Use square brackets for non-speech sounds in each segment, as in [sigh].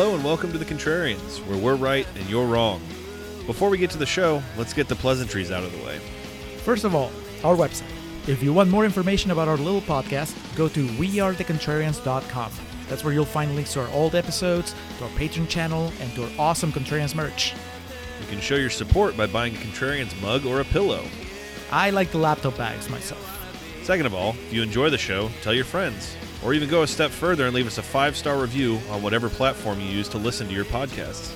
Hello and welcome to the Contrarians, where we're right and you're wrong. Before we get to the show, let's get the pleasantries out of the way. First of all, our website. If you want more information about our little podcast, go to wearethecontrarians.com. That's where you'll find links to our old episodes, to our Patreon channel, and to our awesome Contrarians merch. You can show your support by buying a Contrarians mug or a pillow. I like the laptop bags myself. Second of all, if you enjoy the show, tell your friends. Or even go a step further and leave us a five star review on whatever platform you use to listen to your podcasts.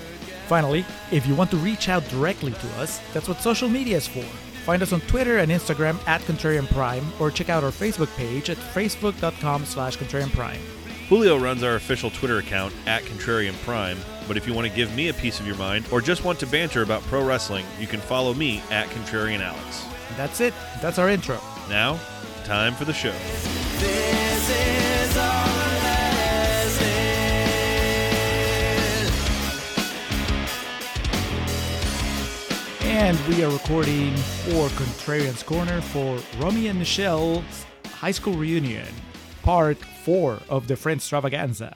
Finally, if you want to reach out directly to us, that's what social media is for. Find us on Twitter and Instagram at Contrarian Prime, or check out our Facebook page at facebook.com slash Contrarian Prime. Julio runs our official Twitter account at Contrarian Prime, but if you want to give me a piece of your mind or just want to banter about pro wrestling, you can follow me at Contrarian Alex. That's it. That's our intro. Now, time for the show. This is our And we are recording for Contrarian's Corner for Romy and Michele's high school reunion, part four of the Friendstravaganza.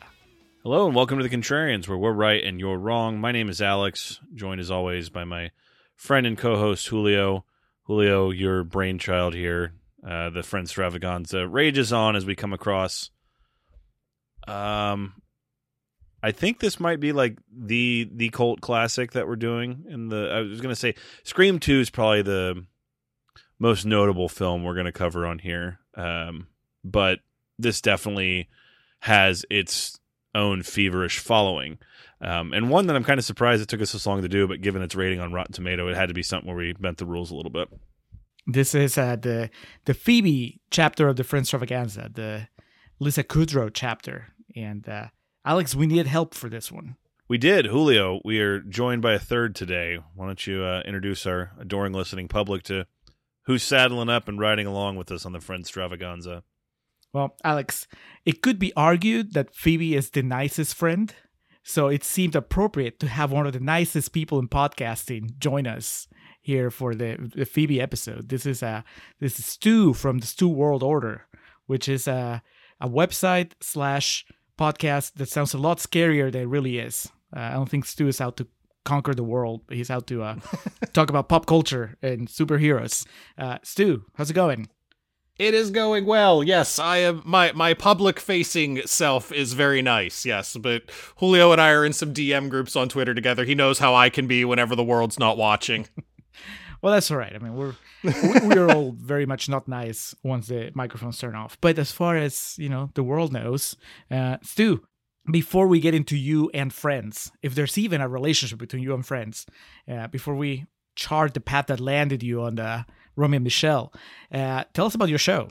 Hello and welcome to the Contrarians, where we're right and you're wrong. My name is Alex, joined as always by my friend and co-host Julio. Julio, your brainchild here. Uh, the Friendstravaganza rages on as we come across. Um, I think this might be like the the cult classic that we're doing. In the I was gonna say Scream Two is probably the most notable film we're gonna cover on here. Um, but this definitely has its own feverish following. Um, and one that I'm kind of surprised it took us this long to do, but given its rating on Rotten Tomato, it had to be something where we bent the rules a little bit. This is uh, the the Phoebe chapter of the Friendstravaganza, the Lisa Kudrow chapter, and uh, Alex, we needed help for this one. We did, Julio. We are joined by a third today. Why don't you uh, introduce our adoring listening public to who's saddling up and riding along with us on the Friendstravaganza? Well, Alex, it could be argued that Phoebe is the nicest friend, so it seemed appropriate to have one of the nicest people in podcasting join us here for the, the Phoebe episode. This is a this is Stew from the Stew World Order, which is a a website slash podcast that sounds a lot scarier than it really is. Uh, I don't think Stew is out to conquer the world. He's out to uh, [laughs] talk about pop culture and superheroes. Uh, Stew, how's it going? It is going well. Yes, I am. My my public facing self is very nice. Yes, but Julio and I are in some DM groups on Twitter together. He knows how I can be whenever the world's not watching. [laughs] Well, that's all right. I mean, we're we- we're all [laughs] very much not nice once the microphones turn off. But as far as you know, the world knows, uh, Stew. Before we get into you and friends, if there's even a relationship between you and friends, uh, before we chart the path that landed you on the Romy and Michele, uh, tell us about your show.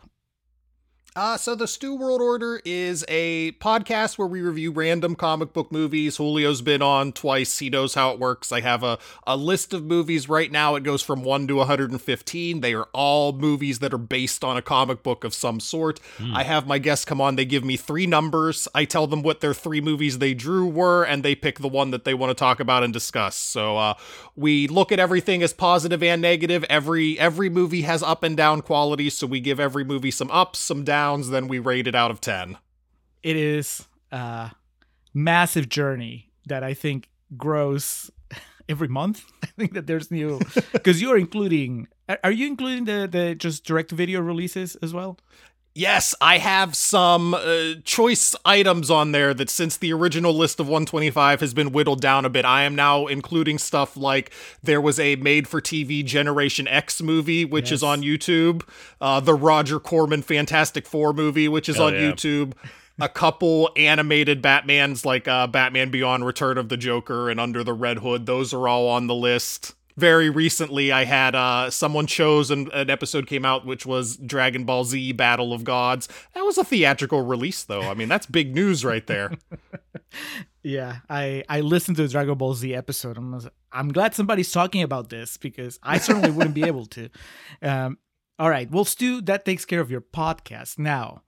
Uh, so the Stew World Order is a podcast where we review random comic book movies. Julio's been on twice. He knows how it works. I have a, a list of movies right now. It goes from 1 to 115. They are all movies that are based on a comic book of some sort. I have my guests come on. They give me three numbers. I tell them what their three movies they drew were, and they pick the one that they want to talk about and discuss. So uh, we look at everything as positive and negative. Every every movie has up and down qualities, so we give every movie some ups, some downs, then we rate it out of 10. It is a massive journey that I think grows [laughs] every month. [laughs] I think that there's new [laughs] because you're including. are- Are you including the the just direct video releases as well? Yes, I have some uh, choice items on there that since the original list of 125 has been whittled down a bit, I am now including stuff like there was a made for TV Generation X movie, which is on YouTube, uh, the Roger Corman Fantastic Four movie, which is Hell on yeah. YouTube. A couple animated Batmans like uh, Batman Beyond Return of the Joker and Under the Red Hood. Those are all on the list. Very recently, I had uh, someone chose and an episode came out which was Dragon Ball Z Battle of Gods. That was a theatrical release, though. I mean, that's big news right there. [laughs] Yeah, I I listened to the Dragon Ball Z episode. I'm I'm glad somebody's talking about this because I certainly wouldn't be able to. [laughs] Um, all right, well, Stew, that takes care of your podcast. Now,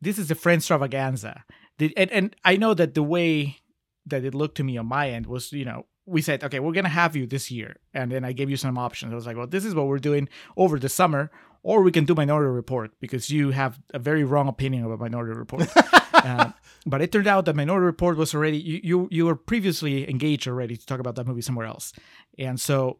this is the Friendstravaganza. And and I know that the way that it looked to me on my end was, you know, we said, okay, we're gonna have you this year, and then I gave you some options. I was like, well, this is what we're doing over the summer, or we can do Minority Report because you have a very wrong opinion about Minority Report. [laughs] Uh, but it turned out that Minority Report was already you, you you were previously engaged already to talk about that movie somewhere else, and so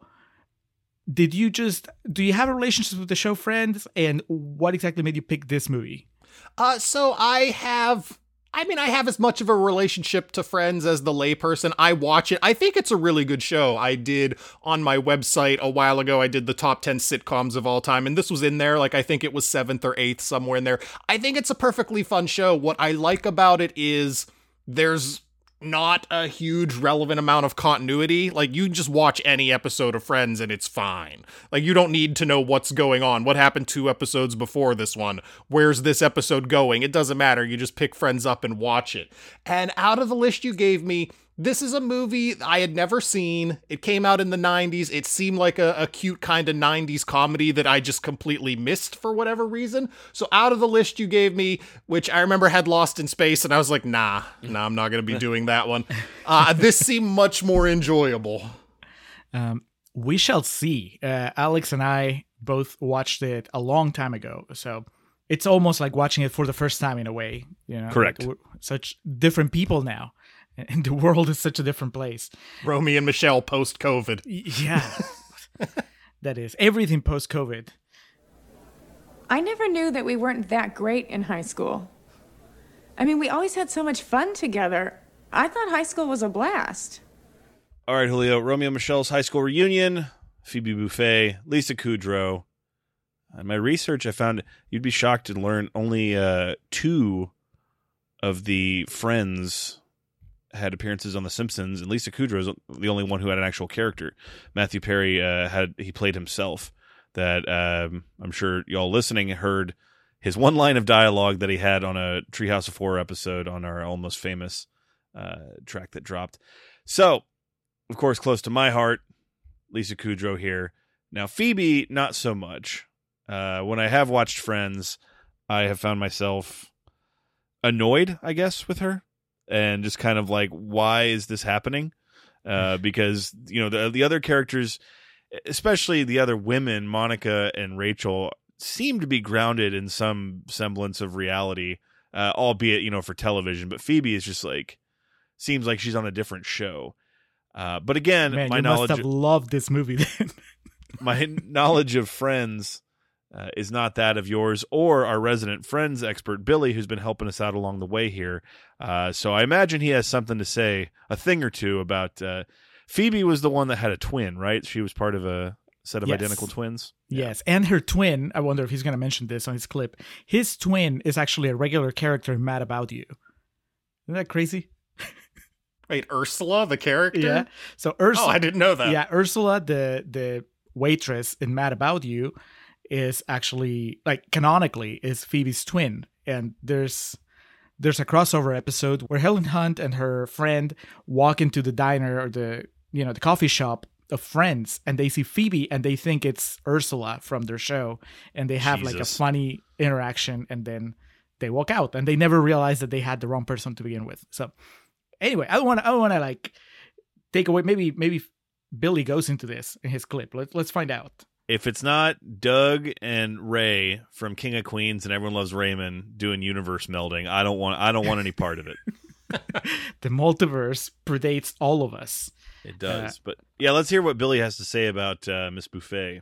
did you just do you have a relationship with the show Friends, and what exactly made you pick this movie? Uh, so I have. I mean, I have as much of a relationship to Friends as the layperson. I watch it. I think it's a really good show. I did on my website a while ago. I did the top 10 sitcoms of all time, and this was in there. Like, I think it was seventh or eighth, somewhere in there. I think it's a perfectly fun show. What I like about it is there's not a huge relevant amount of continuity. Like you just watch any episode of Friends and it's fine. Like you don't need to know what's going on. What happened two episodes before this one? Where's this episode going? It doesn't matter. You just pick Friends up and watch it. And out of the list you gave me, this is a movie I had never seen. It came out in the 90s. It seemed like a, a cute kind of 90s comedy that I just completely missed for whatever reason. So, out of the list you gave me, which I remember had Lost in Space, and I was like, nah, nah, I'm not going to be doing that one. [laughs] Uh, this seemed much more enjoyable. Um, we shall see. Uh, Alex and I both watched it a long time ago, so it's almost like watching it for the first time in a way. You know, Correct. Like, such different people now, [laughs] and the world is such a different place. Romy and Michele post COVID. Yeah, [laughs] that is everything post COVID. I never knew that we weren't that great in high school. I mean, we always had so much fun together. I thought high school was a blast. All right, Julio. Romeo and Michele's high school reunion. Phoebe Buffay, Lisa Kudrow. In my research, I found you'd be shocked to learn only uh, two of the friends had appearances on The Simpsons, and Lisa Kudrow is the only one who had an actual character. Matthew Perry uh, had he played himself. That um, I'm sure y'all listening heard his one line of dialogue that he had on a Treehouse of Horror episode on our almost famous uh, track that dropped. So, of course, close to my heart, Lisa Kudrow here. Now, Phoebe, not so much. Uh, when I have watched Friends, I have found myself annoyed, I guess, with her, and just kind of like, why is this happening? Uh, because you know the the other characters, especially the other women, Monica and Rachel, seem to be grounded in some semblance of reality, uh, albeit you know for television. But Phoebe is just like seems like she's on a different show. Uh, but again, Man, my you knowledge must have loved this movie then. [laughs] my knowledge of friends uh, is not that of yours or our resident friends expert billy who's been helping us out along the way here uh, so i imagine he has something to say a thing or two about uh, phoebe was the one that had a twin right she was part of a set of Yes. identical twins Yes, and her twin. I wonder if he's going to mention this on his clip. His twin is actually a regular character in Mad About You. Isn't that crazy? [laughs] Wait, Ursula, the character? Yeah. So Ursula. Oh, I didn't know that. Yeah, Ursula, the the waitress in Mad About You, is actually like canonically is Phoebe's twin, and there's there's a crossover episode where Helen Hunt and her friend walk into the diner or the you know the coffee shop of friends and they see Phoebe and they think it's Ursula from their show and they have like a funny interaction and then they walk out and they never realize that they had the wrong person to begin with. So anyway, I don't want I don't want to like take away maybe maybe Billy goes into this in his clip. Let's let's find out. If it's not doug and ray from king of queens and everyone loves raymond doing universe melding i don't want i don't want any part of it [laughs] The multiverse predates all of us. it does but yeah let's hear what billy has to say about uh, miss buffay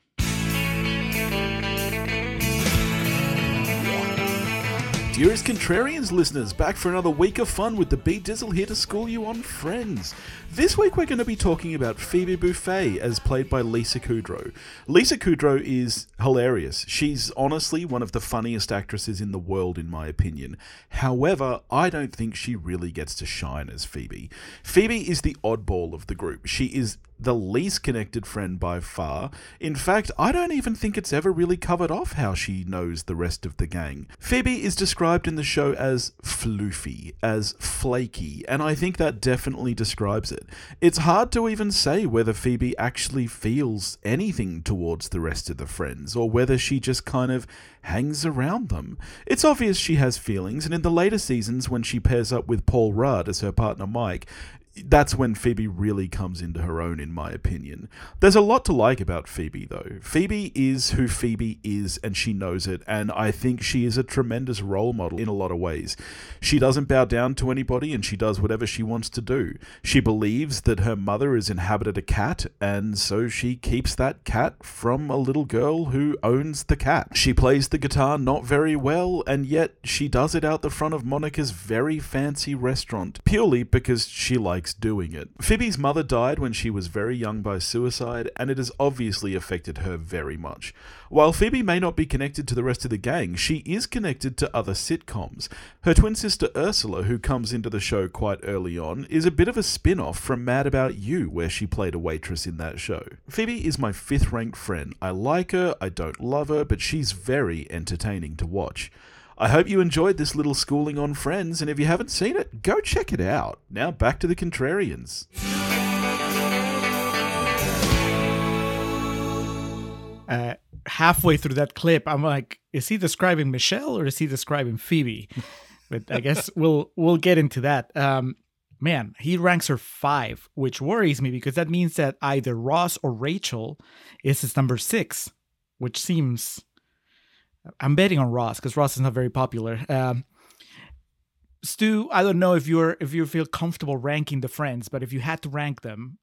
Dearest Contrarians listeners, back for another week of fun with the Beat Dizzle here to school you on Friends. This week we're going to be talking about Phoebe Buffay as played by Lisa Kudrow. Lisa Kudrow is hilarious. She's honestly one of the funniest actresses in the world, in my opinion. However, I don't think she really gets to shine as Phoebe. Phoebe is the oddball of the group. She is the least connected friend by far. In fact, I don't even think it's ever really covered off how she knows the rest of the gang. Phoebe is described in the show as floofy, as flaky, and I think that definitely describes it. It's hard to even say whether Phoebe actually feels anything towards the rest of the friends, or whether she just kind of hangs around them. It's obvious she has feelings, and in the later seasons when she pairs up with Paul Rudd as her partner Mike, that's when Phoebe really comes into her own, in my opinion. There's a lot to like about Phoebe, though. Phoebe is who Phoebe is, and she knows it, and I think she is a tremendous role model in a lot of ways. She doesn't bow down to anybody, and she does whatever she wants to do. She believes that her mother has inhabited a cat, and so she keeps that cat from a little girl who owns the cat. She plays the guitar not very well, and yet she does it out the front of Monica's very fancy restaurant, purely because she likes doing it. Phoebe's mother died when she was very young by suicide, and it has obviously affected her very much. While Phoebe may not be connected to the rest of the gang, she is connected to other sitcoms. Her twin sister Ursula, who comes into the show quite early on, is a bit of a spin off from Mad About You, where she played a waitress in that show. Phoebe is my fifth ranked friend. I like her, I don't love her, but she's very entertaining to watch. I hope you enjoyed this little schooling on Friends, and if you haven't seen it, go check it out. Now back to the Contrarians. uh, halfway through that clip, I'm like, is he describing Michele or is he describing Phoebe? [laughs] but I guess we'll we'll get into that. Um, man, he ranks her five, which worries me because that means that either Ross or Rachel is his number six, which seems. I'm betting on Ross because Ross is not very popular. Um, Stew, I don't know if you're if you feel comfortable ranking the friends, but if you had to rank them,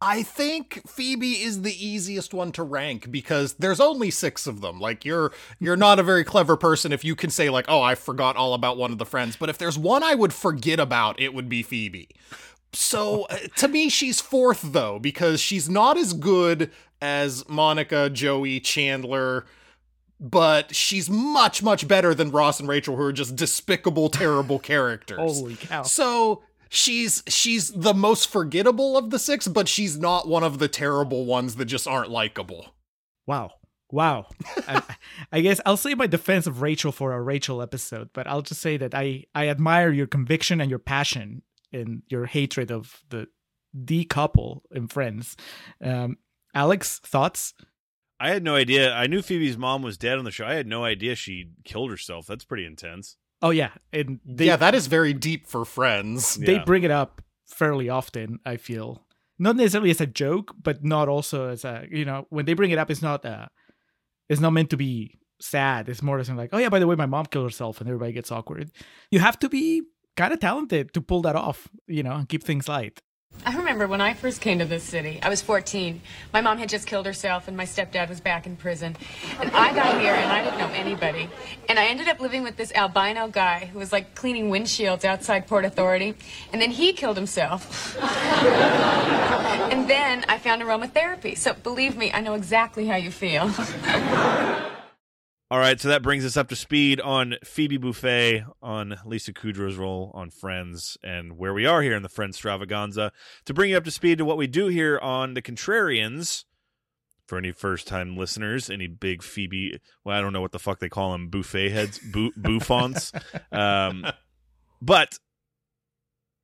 I think Phoebe is the easiest one to rank because there's only six of them. Like you're you're not a very clever person if you can say like, "Oh, I forgot all about one of the friends." But if there's one I would forget about, it would be Phoebe. So uh, to me, she's fourth though because she's not as good as Monica, Joey, Chandler, but she's much much better than Ross and Rachel, who are just despicable, terrible [laughs] characters. holy cow! So she's she's the most forgettable of the six, but she's not one of the terrible ones that just aren't likable. Wow. Wow. [laughs] I, I guess I'll say my defense of Rachel for a Rachel episode, but I'll just say that I, I admire your conviction and your passion and your hatred of the the couple in Friends. Um, Alex, thoughts? I had no idea. I knew Phoebe's mom was dead on the show. I had no idea she killed herself. That's pretty intense. Oh yeah, and they yeah, that is very deep for friends. they Yeah. bring it up fairly often. I feel not necessarily as a joke, but not also as a you know when they bring it up, it's not uh, it's not meant to be sad. It's more as like, oh yeah, by the way, my mom killed herself, and everybody gets awkward. You have to be kind of talented to pull that off, you know, and keep things light. I remember when I first came to this city. I was 14. My mom had just killed herself, and my stepdad was back in prison. And I got here, and I didn't know anybody. And I ended up living with this albino guy who was like cleaning windshields outside Port Authority. And then he killed himself. [laughs] and then I found aromatherapy. So believe me, I know exactly how you feel. [laughs] All right, so that brings us up to speed on Phoebe Buffay, on Lisa Kudrow's role on Friends, and where we are here in the Friendstravaganza. To bring you up to speed to what we do here on The Contrarians, for any first time listeners, any big Phoebe, well, I don't know what the fuck they call them, buffet heads, bu- [laughs] bouffants. Um, but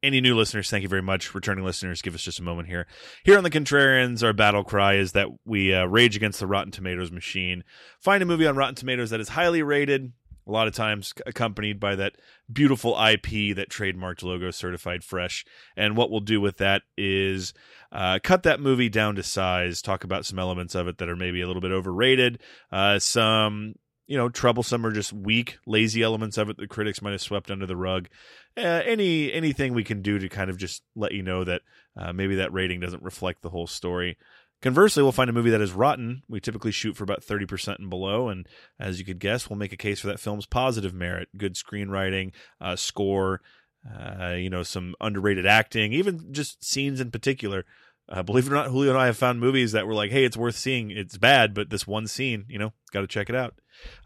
any new listeners, thank you very much. Returning listeners, give us just a moment here. Here on the Contrarians, our battle cry is that we uh, rage against the Rotten Tomatoes machine. Find a movie on Rotten Tomatoes that is highly rated, a lot of times accompanied by that beautiful IP, that trademarked logo certified fresh. And what we'll do with that is uh, cut that movie down to size, talk about some elements of it that are maybe a little bit overrated, uh, some you know troublesome or just weak lazy elements of it that critics might have swept under the rug uh, any anything we can do to kind of just let you know that uh, maybe that rating doesn't reflect the whole story conversely we'll find a movie that is rotten we typically shoot for about 30% and below and as you could guess we'll make a case for that film's positive merit good screenwriting uh, score uh, you know some underrated acting even just scenes in particular uh, believe it or not, Julio and I have found movies that were like, "Hey, it's worth seeing. It's bad, but this one scene, you know, got to check it out."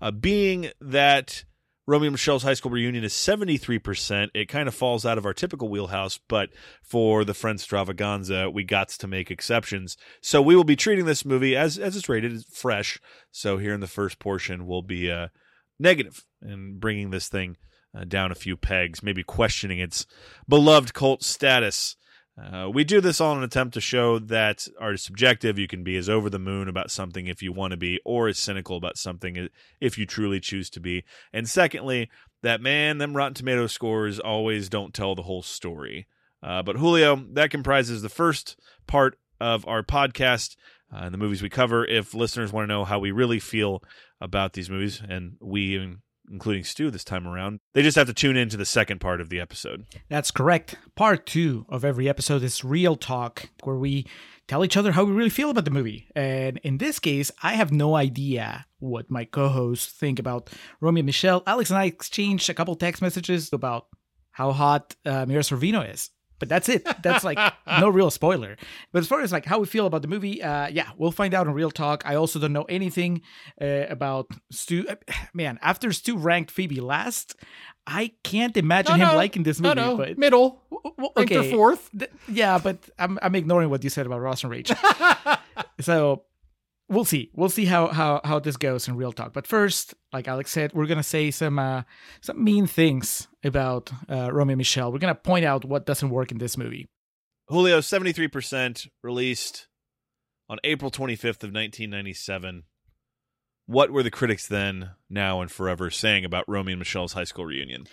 Uh, being that Romeo Michele's high school reunion is seventy three percent, it kind of falls out of our typical wheelhouse. But for the Friendstravaganza, we got to make exceptions. So we will be treating this movie as as it's rated fresh. So here in the first portion, we'll be uh, negative and bringing this thing uh, down a few pegs, maybe questioning its beloved cult status. Uh, we do this all in an attempt to show that art is subjective. You can be as over the moon about something if you want to be, or as cynical about something if you truly choose to be. And secondly, that man, them Rotten Tomato scores always don't tell the whole story. Uh, but Julio, that comprises the first part of our podcast uh, and the movies we cover. If listeners want to know how we really feel about these movies, and we, including Stew this time around, they just have to tune into the second part of the episode. That's correct. Part two of every episode is real talk, where we tell each other how we really feel about the movie. And in this case, I have no idea what my co hosts think about Romeo and Michele. Alex and I exchanged a couple text messages about how hot uh, Mira Sorvino is. But that's it. That's like [laughs] no real spoiler. But as far as like how we feel about the movie, uh, yeah, we'll find out in real talk. I also don't know anything uh, about Stew. uh, [sighs] Man, after Stew ranked Phoebe last, I can't imagine No, him no. liking this movie. no, But middle. okay, fourth. Th- yeah, but I'm I'm ignoring what you said about Ross and Rage. [laughs] so we'll see. We'll see how how how this goes in real talk. But first, like Alex said, we're gonna say some uh, some mean things about uh, Romeo and Michele. We're gonna point out what doesn't work in this movie. Julio, 73% released on April 25th of 1997. What were the critics then, now, and forever saying about Romeo and Michele's high school reunion?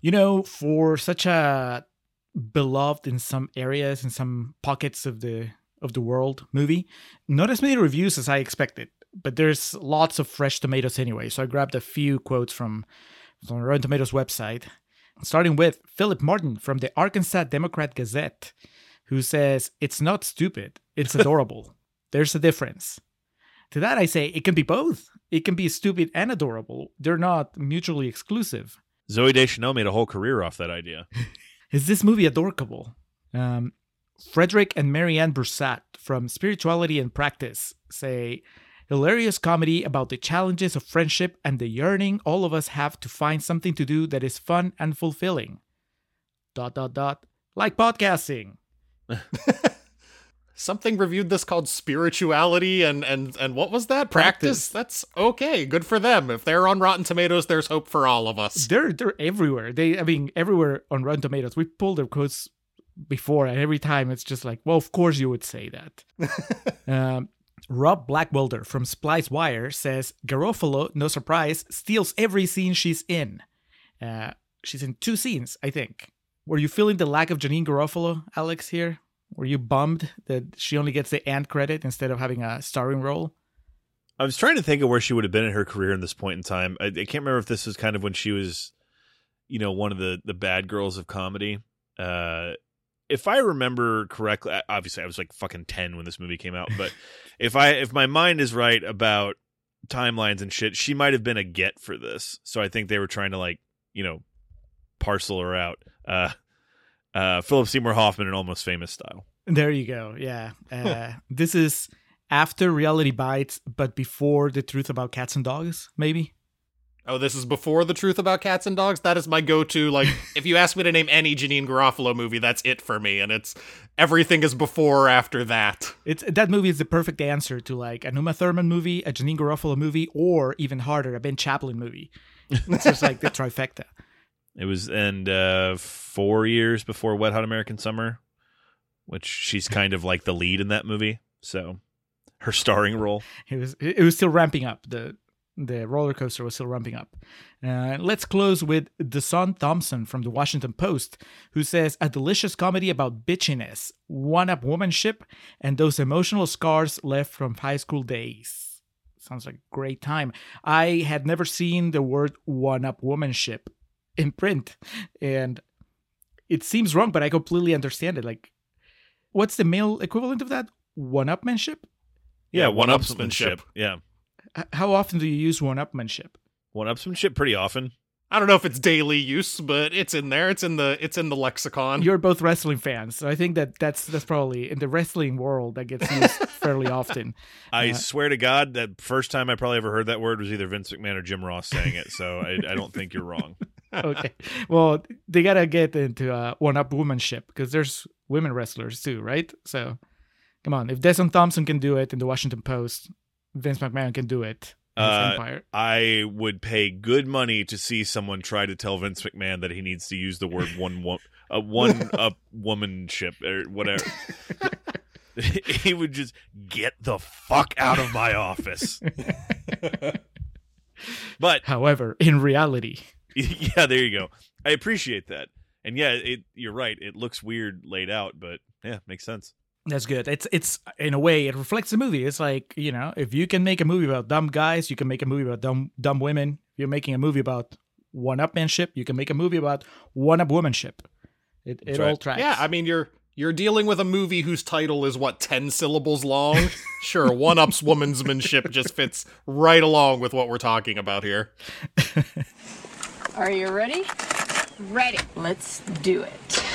You know, for such a beloved in some areas in some pockets of the of the world movie, not as many reviews as I expected. But there's lots of fresh tomatoes anyway, so I grabbed a few quotes from from Rotten Tomatoes website, starting with Philip Martin from the Arkansas Democrat Gazette, who says it's not stupid, it's [laughs] adorable. There's a difference. To that I say it can be both. It can be stupid and adorable. They're not mutually exclusive. Zooey Deschanel made a whole career off that idea. [laughs] Is this movie adorable? Um, Frederic and Mary Ann Brussat from Spirituality and Practice say hilarious comedy about the challenges of friendship and the yearning all of us have to find something to do that is fun and fulfilling. Dot dot dot. Like podcasting. [laughs] Something reviewed this called spirituality and and and what was that? Practice. Practice. That's okay. Good for them. If they're on Rotten Tomatoes, there's hope for all of us. They're they're everywhere. They I mean everywhere on Rotten Tomatoes. We pulled their quotes before, and every time it's just like, well, of course you would say that. [laughs] um, Rob Blackwelder from SPLICEDwire says Garofalo, no surprise, steals every scene she's in. Uh, she's in two scenes, I think. Were you feeling the lack of Janeane Garofalo, Alex? Here, were you bummed that she only gets the end credit instead of having a starring role? I was trying to think of where she would have been in her career in this point in time. I, I can't remember if this was kind of when she was, you know, one of the the bad girls of comedy. Uh, if I remember correctly, obviously I was like fucking ten when this movie came out, but [laughs] if I if my mind is right about timelines and shit, she might have been a get for this. So I think they were trying to like, you know, parcel her out. Uh, uh, Philip Seymour Hoffman in Almost Famous style. There you go. Yeah. Uh, this is after Reality Bites, but before The Truth About Cats and Dogs, maybe? Oh, this is before the truth about cats and dogs. That is my go-to. Like, [laughs] if you ask me to name any Janeane Garofalo movie, that's it for me. And it's everything is before or after that. It's that movie is the perfect answer to like a Numa Thurman movie, a Janeane Garofalo movie, or even harder, a Ben Chaplin movie. It's just like the [laughs] trifecta. It was and uh, four years before Wet Hot American Summer, which she's kind of like the lead in that movie. So her starring role. It was it was still ramping up. The the roller coaster was still ramping up. Uh, let's close with Desson Thomson from the Washington Post, who says a delicious comedy about bitchiness, one-up womanship, and those emotional scars left from high school days. Sounds like a great time. I had never seen the word one-up womanship in print, and it seems wrong, but I completely understand it. Like, what's the male equivalent of that? One-upmanship? Yeah, Yeah, one one-upsmanship. Yeah, H- How often do you use one-upmanship? One upmanship pretty often. I don't know if it's daily use, but it's in there. It's in the it's in the lexicon. You're both wrestling fans, so I think that that's that's probably in the wrestling world that gets used [laughs] fairly often. I Uh, swear to God, that first time I probably ever heard that word was either Vince McMahon or Jim Ross saying it. So I, I don't think you're wrong. [laughs] Okay, well they gotta get into uh, one-up womanship because there's women wrestlers too, right? So come on, if Desmond Thompson can do it in the Washington Post, Vince McMahon can do it Uh, I would pay good money to see someone try to tell Vince McMahon that he needs to use the word one wo- a one up [laughs] womanship or whatever. [laughs] he would just get the fuck out of my office. [laughs] but However, in reality, yeah, there you go. I appreciate that. and yeah, it you're right. It looks weird laid out, but yeah, makes sense. That's good. It's it's in a way it reflects the movie. It's like you know, if you can make a movie about dumb guys, you can make a movie about dumb dumb women. If you're making a movie about one upmanship, you can make a movie about one up womanship. It it right. all tracks. Yeah, I mean you're you're dealing with a movie whose title is what ten syllables long. [laughs] sure, one up's womansmanship just fits right along with what we're talking about here. [laughs] Are you ready? Ready. Let's do it.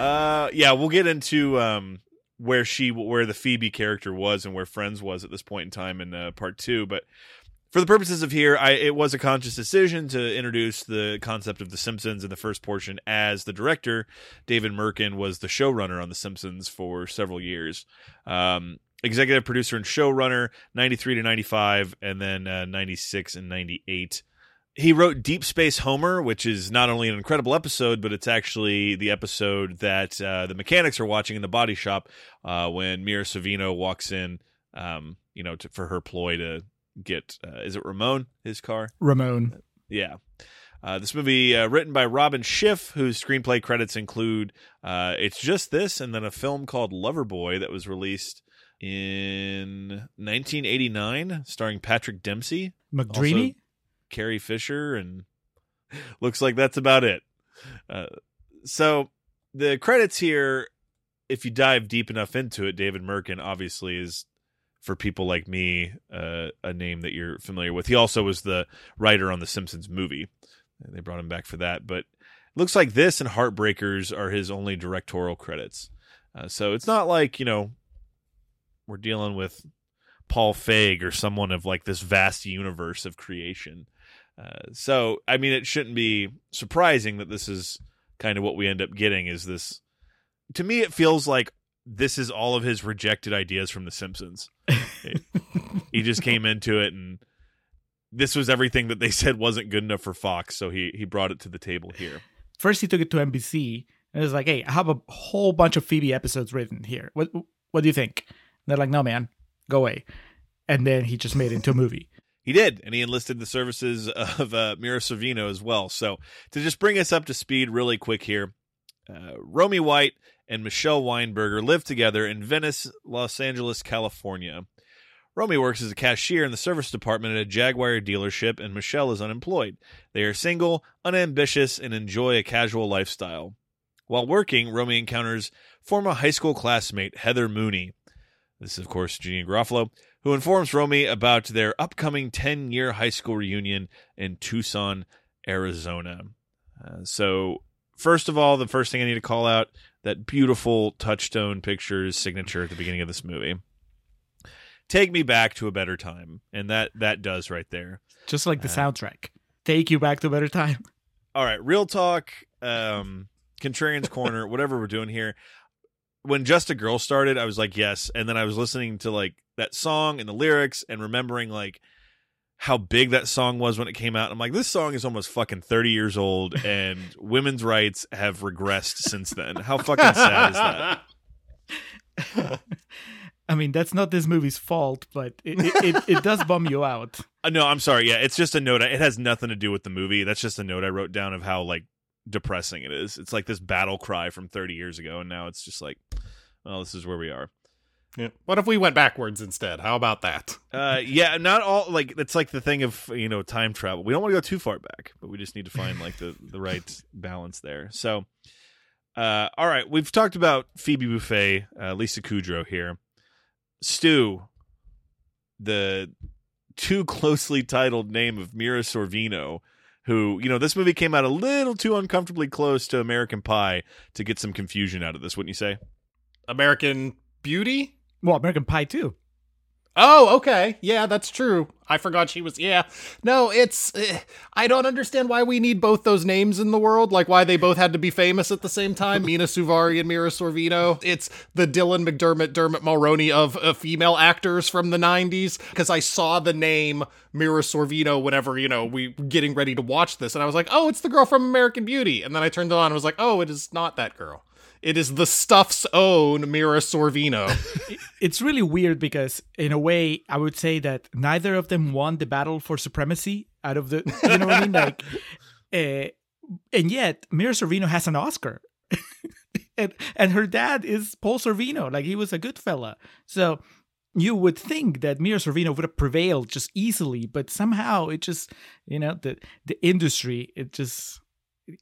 Uh, yeah, we'll get into um where she where the Phoebe character was and where Friends was at this point in time in uh, part two, but. For the purposes of here, I, it was a conscious decision to introduce the concept of The Simpsons in the first portion as the director. David Mirkin was the showrunner on The Simpsons for several years. Um, executive producer and showrunner, 93 to 95, and then uh, 96 and 98. He wrote Deep Space Homer, which is not only an incredible episode, but it's actually the episode that uh, the mechanics are watching in the body shop uh, when Mira Sorvino walks in, um, you know, to, for her ploy to get, uh, is it Ramon, his car? Ramon. Yeah. Uh, this movie, uh, written by Robin Schiff, whose screenplay credits include uh, It's Just This and then a film called Loverboy that was released in 1989, starring Patrick Dempsey, McDreamy. Also- Carrie Fisher, and looks like that's about it. Uh, so the credits here, if you dive deep enough into it, David Mirkin obviously is for people like me uh, a name that you're familiar with. He also was the writer on the Simpsons movie. They brought him back for that, but looks like this and Heartbreakers are his only directorial credits. Uh, so it's not like you know we're dealing with Paul Feig or someone of like this vast universe of creation. Uh, so I mean, it shouldn't be surprising that this is kind of what we end up getting. Is this? To me, it feels like this is all of his rejected ideas from The Simpsons. [laughs] he just came into it and this was everything that they said wasn't good enough for Fox, so he he brought it to the table here. First, he took it to NBC and it was like, "Hey, I have a whole bunch of Phoebe episodes written here. What what do you think?" And they're like, "No, man, go away." And then he just made it into a movie. He did, and he enlisted the services [laughs] of uh, Mira Sorvino as well. So to just bring us up to speed really quick here, uh, Romy White and Michele Weinberger live together in Venice, Los Angeles, California. Romy works as a cashier in the service department at a Jaguar dealership, and Michele is unemployed. They are single, unambitious, and enjoy a casual lifestyle. While working, Romy encounters former high school classmate Heather Mooney. This is, of course, Jeannie Garofalo, who informs Romy about their upcoming 10 year high school reunion in Tucson, Arizona. Uh, so, first of all, the first thing I need to call out that beautiful Touchstone Pictures signature at the beginning of this movie. Take me back to a better time, and that that does right there. Just like the Uh, soundtrack. Take you back to a better time. [laughs] All right, real talk, um, Contrarian's Corner, whatever we're doing here. When Just a Girl started, I was like, yes, and then I was listening to like that song and the lyrics and remembering like how big that song was when it came out. I'm like, this song is almost fucking 30 years old, [laughs] and women's rights have regressed since then. How fucking sad is that? [laughs] I mean, that's not this movie's fault, but it it, it, it does bum you out. [laughs] Uh, no, I'm sorry. Yeah, it's just a note. It has nothing to do with the movie. That's just a note I wrote down of how like depressing it is. It's like this battle cry from 30 years ago, and now it's just like, well, this is where we are. Yeah. What if we went backwards instead? How about that? [laughs] Uh, yeah, not all like it's like the thing of you know time travel. We don't want to go too far back, but we just need to find like the the right [laughs] balance there. So, uh, all right, we've talked about Phoebe Buffay, uh, Lisa Kudrow here, Stew, the too closely titled name of Mira Sorvino. Who, you know, this movie came out a little too uncomfortably close to American Pie to get some confusion out of this, wouldn't you say? American Beauty? Well, American Pie too. Oh, okay. Yeah, that's true. I forgot she was. Yeah. No, it's. eh, I don't understand why we need both those names in the world. Like, why they both had to be famous at the same time. Mena Suvari and Mira Sorvino. It's the Dylan McDermott, Dermot Mulroney of uh, female actors from the 90s. Because I saw the name Mira Sorvino whenever, you know, we getting ready to watch this. And I was like, oh, it's the girl from American Beauty. And then I turned it on and was like, oh, it is not that girl. It is the stuff's own Mira Sorvino. [laughs] it's really weird because in a way i would say that neither of them won the battle for supremacy out of the you know what i mean? Like uh, [laughs] and yet mira sorvino has an oscar. [laughs] And and her dad is paul sorvino. Like he was a good fella. So you would think that mira sorvino would have prevailed just easily but somehow it just you know the the industry it just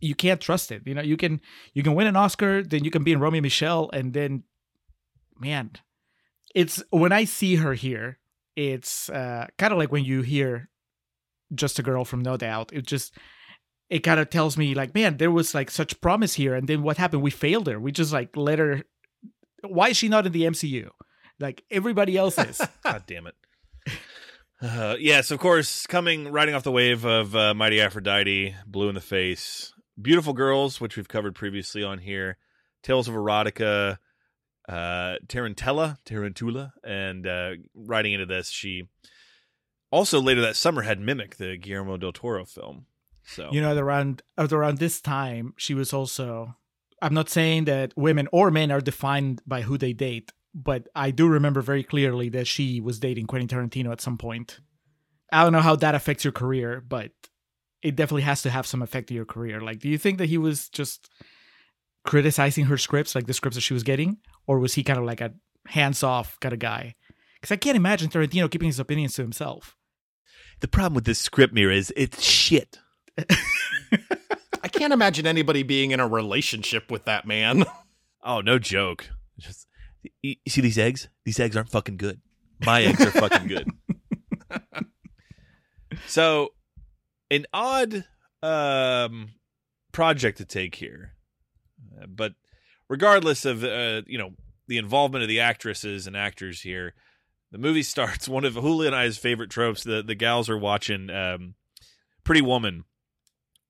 you can't trust it you know you can you can win an oscar then you can be in romeo and michele and then man it's when I see her here, it's uh, kind of like when you hear just a girl from No Doubt. It just it kind of tells me like, man, there was like such promise here, and then what happened? We failed her. We just like let her. Why is she not in the MCU? Like everybody else [laughs] is. God damn it. Uh, yes, of course, coming riding off the wave of uh, Mighty Aphrodite, Blue in the Face, Beautiful Girls, which we've covered previously on here, Tales of Erotica, uh, Tarantella, Tarantula, and uh, riding into this, she also later that summer had Mimic, the Guillermo del Toro film. So you know, around around this time, she was also. I'm not saying that women or men are defined by who they date, but I do remember very clearly that she was dating Quentin Tarantino at some point. I don't know how that affects your career, but it definitely has to have some effect to your career. Like, do you think that he was just criticizing her scripts, like the scripts that she was getting, or was he kind of like a hands off kind of guy? Because I can't imagine Tarantino keeping his opinions to himself. the problem with this script Mira is it's shit. [laughs] I can't imagine anybody being in a relationship with that man. [laughs] Oh, no joke. Just you, you see these eggs? These eggs aren't fucking good. My eggs are fucking good. [laughs] so, an odd um, project to take here, Uh, but regardless of uh, you know the involvement of the actresses and actors here, the movie [laughs] starts. One of Julio and I's favorite tropes. The the gals are watching um, Pretty Woman.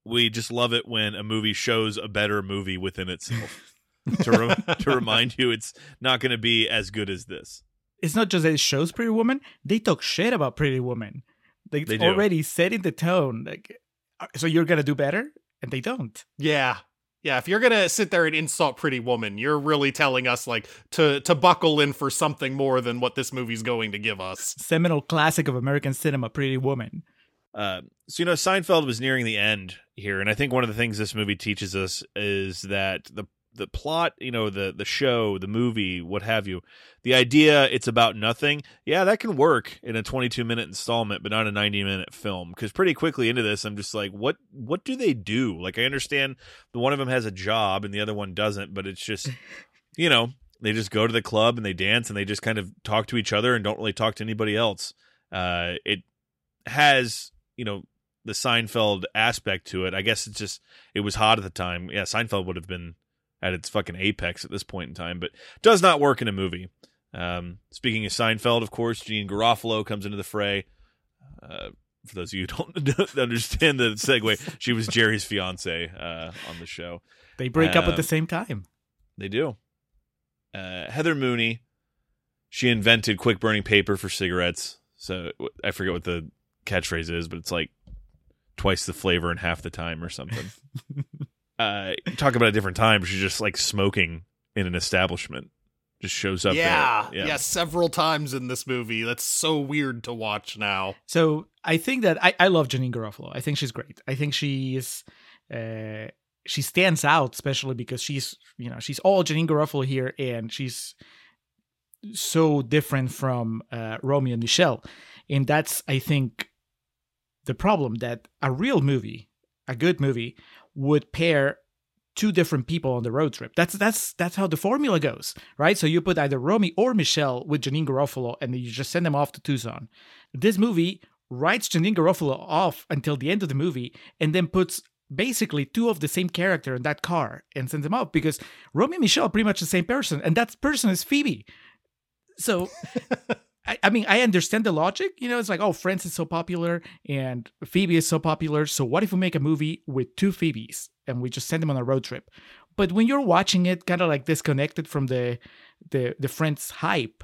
We just love it when a movie shows a better movie within itself. [laughs] to re- to remind you, it's not going to be as good as this. It's not just that it shows Pretty Woman; they talk shit about Pretty Woman. Like, it's They do. already setting the tone. Like, uh, so you're gonna do better, and they don't. yeah. Yeah, if you're gonna sit there and insult Pretty Woman, you're really telling us like to to buckle in for something more than what this movie's going to give us. Seminal classic of American cinema, Pretty Woman. Uh, so you know, Seinfeld was nearing the end here, and I think one of the things this movie teaches us is that the the plot, you know, the the show, the movie, what have you, the idea it's about nothing. Yeah, that can work in a 22 minute installment, but not a 90 minute film. Because pretty quickly into this, I'm just like, what what do they do? Like, I understand the one of them has a job and the other one doesn't, but it's just, [laughs] you know, they just go to the club and they dance and they just kind of talk to each other and don't really talk to anybody else. Uh, it has you know the Seinfeld aspect to it. I guess it's just it was hot at the time. Yeah, Seinfeld would have been at its fucking apex at this point in time, but does not work in a movie. Um, speaking of Seinfeld, of course, Gene Garofalo comes into the fray. Uh, for those of you who don't, [laughs] understand the segue, she was Jerry's fiance uh, on the show. They break up at Um, the same time. They do. Uh, Heather Mooney, she invented quick burning paper for cigarettes. So I forget what the catchphrase is, but it's like twice the flavor in half the time or something. [laughs] uh, talk about a different time. She's just like smoking in an establishment. Just shows up yeah, there. yeah, several times in this movie. That's so weird to watch now. So I think that I, I love Janeane Garofalo. I think she's great. I think she's uh, she stands out, especially because she's you know she's all Janeane Garofalo here, and she's so different from uh, Romeo and Michele, and that's I think the problem that a real movie, a good movie, would pair two different people on the road trip. That's that's that's how the formula goes, right? So you put either Romy or Michele with Janeane Garofalo, and then you just send them off to Tucson. This movie writes Janeane Garofalo off until the end of the movie, and then puts basically two of the same character in that car and sends them off because Romy and Michele are pretty much the same person, and that person is Phoebe. So. [laughs] I, I mean, I understand the logic. You know, it's like, oh, Friends is so popular and Phoebe is so popular. So what if we make a movie with two Phoebes and we just send them on a road trip? But when you're watching it, kind of like disconnected from the the the Friends hype,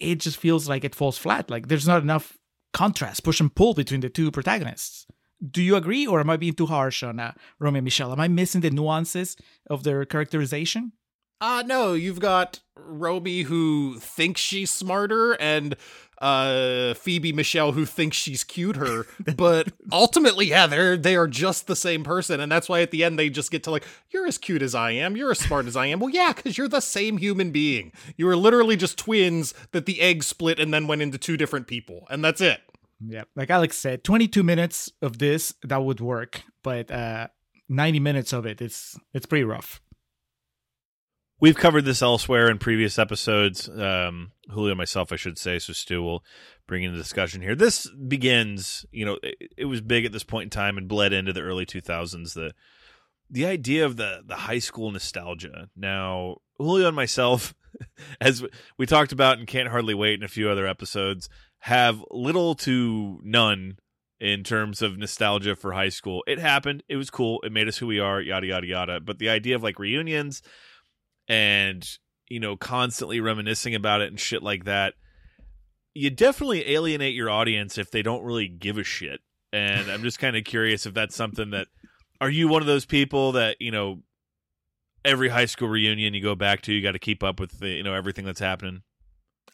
it just feels like it falls flat. Like there's not enough contrast, push and pull between the two protagonists. Do you agree, or am I being too harsh on uh, Romeo and Michele? Am I missing the nuances of their characterization? Uh no, you've got Romy who thinks she's smarter and uh Phoebe Michele who thinks she's cuter, [laughs] but ultimately yeah, they're they are just the same person and that's why at the end they just get to like you're as cute as I am, you're as smart as I am. Well, yeah, cuz you're the same human being. You are literally just twins that the egg split and then went into two different people and that's it. Yeah, like Alex said, 22 minutes of this that would work, but uh 90 minutes of it, it's it's pretty rough. We've covered this elsewhere in previous episodes. Um, Julio and myself, I should say. So Stew will bring in the discussion here. This begins, you know, it, it was big at this point in time and bled into the early 2000s. The the idea of the the high school nostalgia. Now, Julio and myself, [laughs] as we talked about and can't hardly wait in a few other episodes, have little to none in terms of nostalgia for high school. It happened. It was cool. It made us who we are. Yada yada yada. But the idea of like reunions and you know constantly reminiscing about it and shit like that you definitely alienate your audience if they don't really give a shit. And i'm just kind of curious if that's something that are you one of those people that you know every high school reunion you go back to you got to keep up with the you know everything that's happening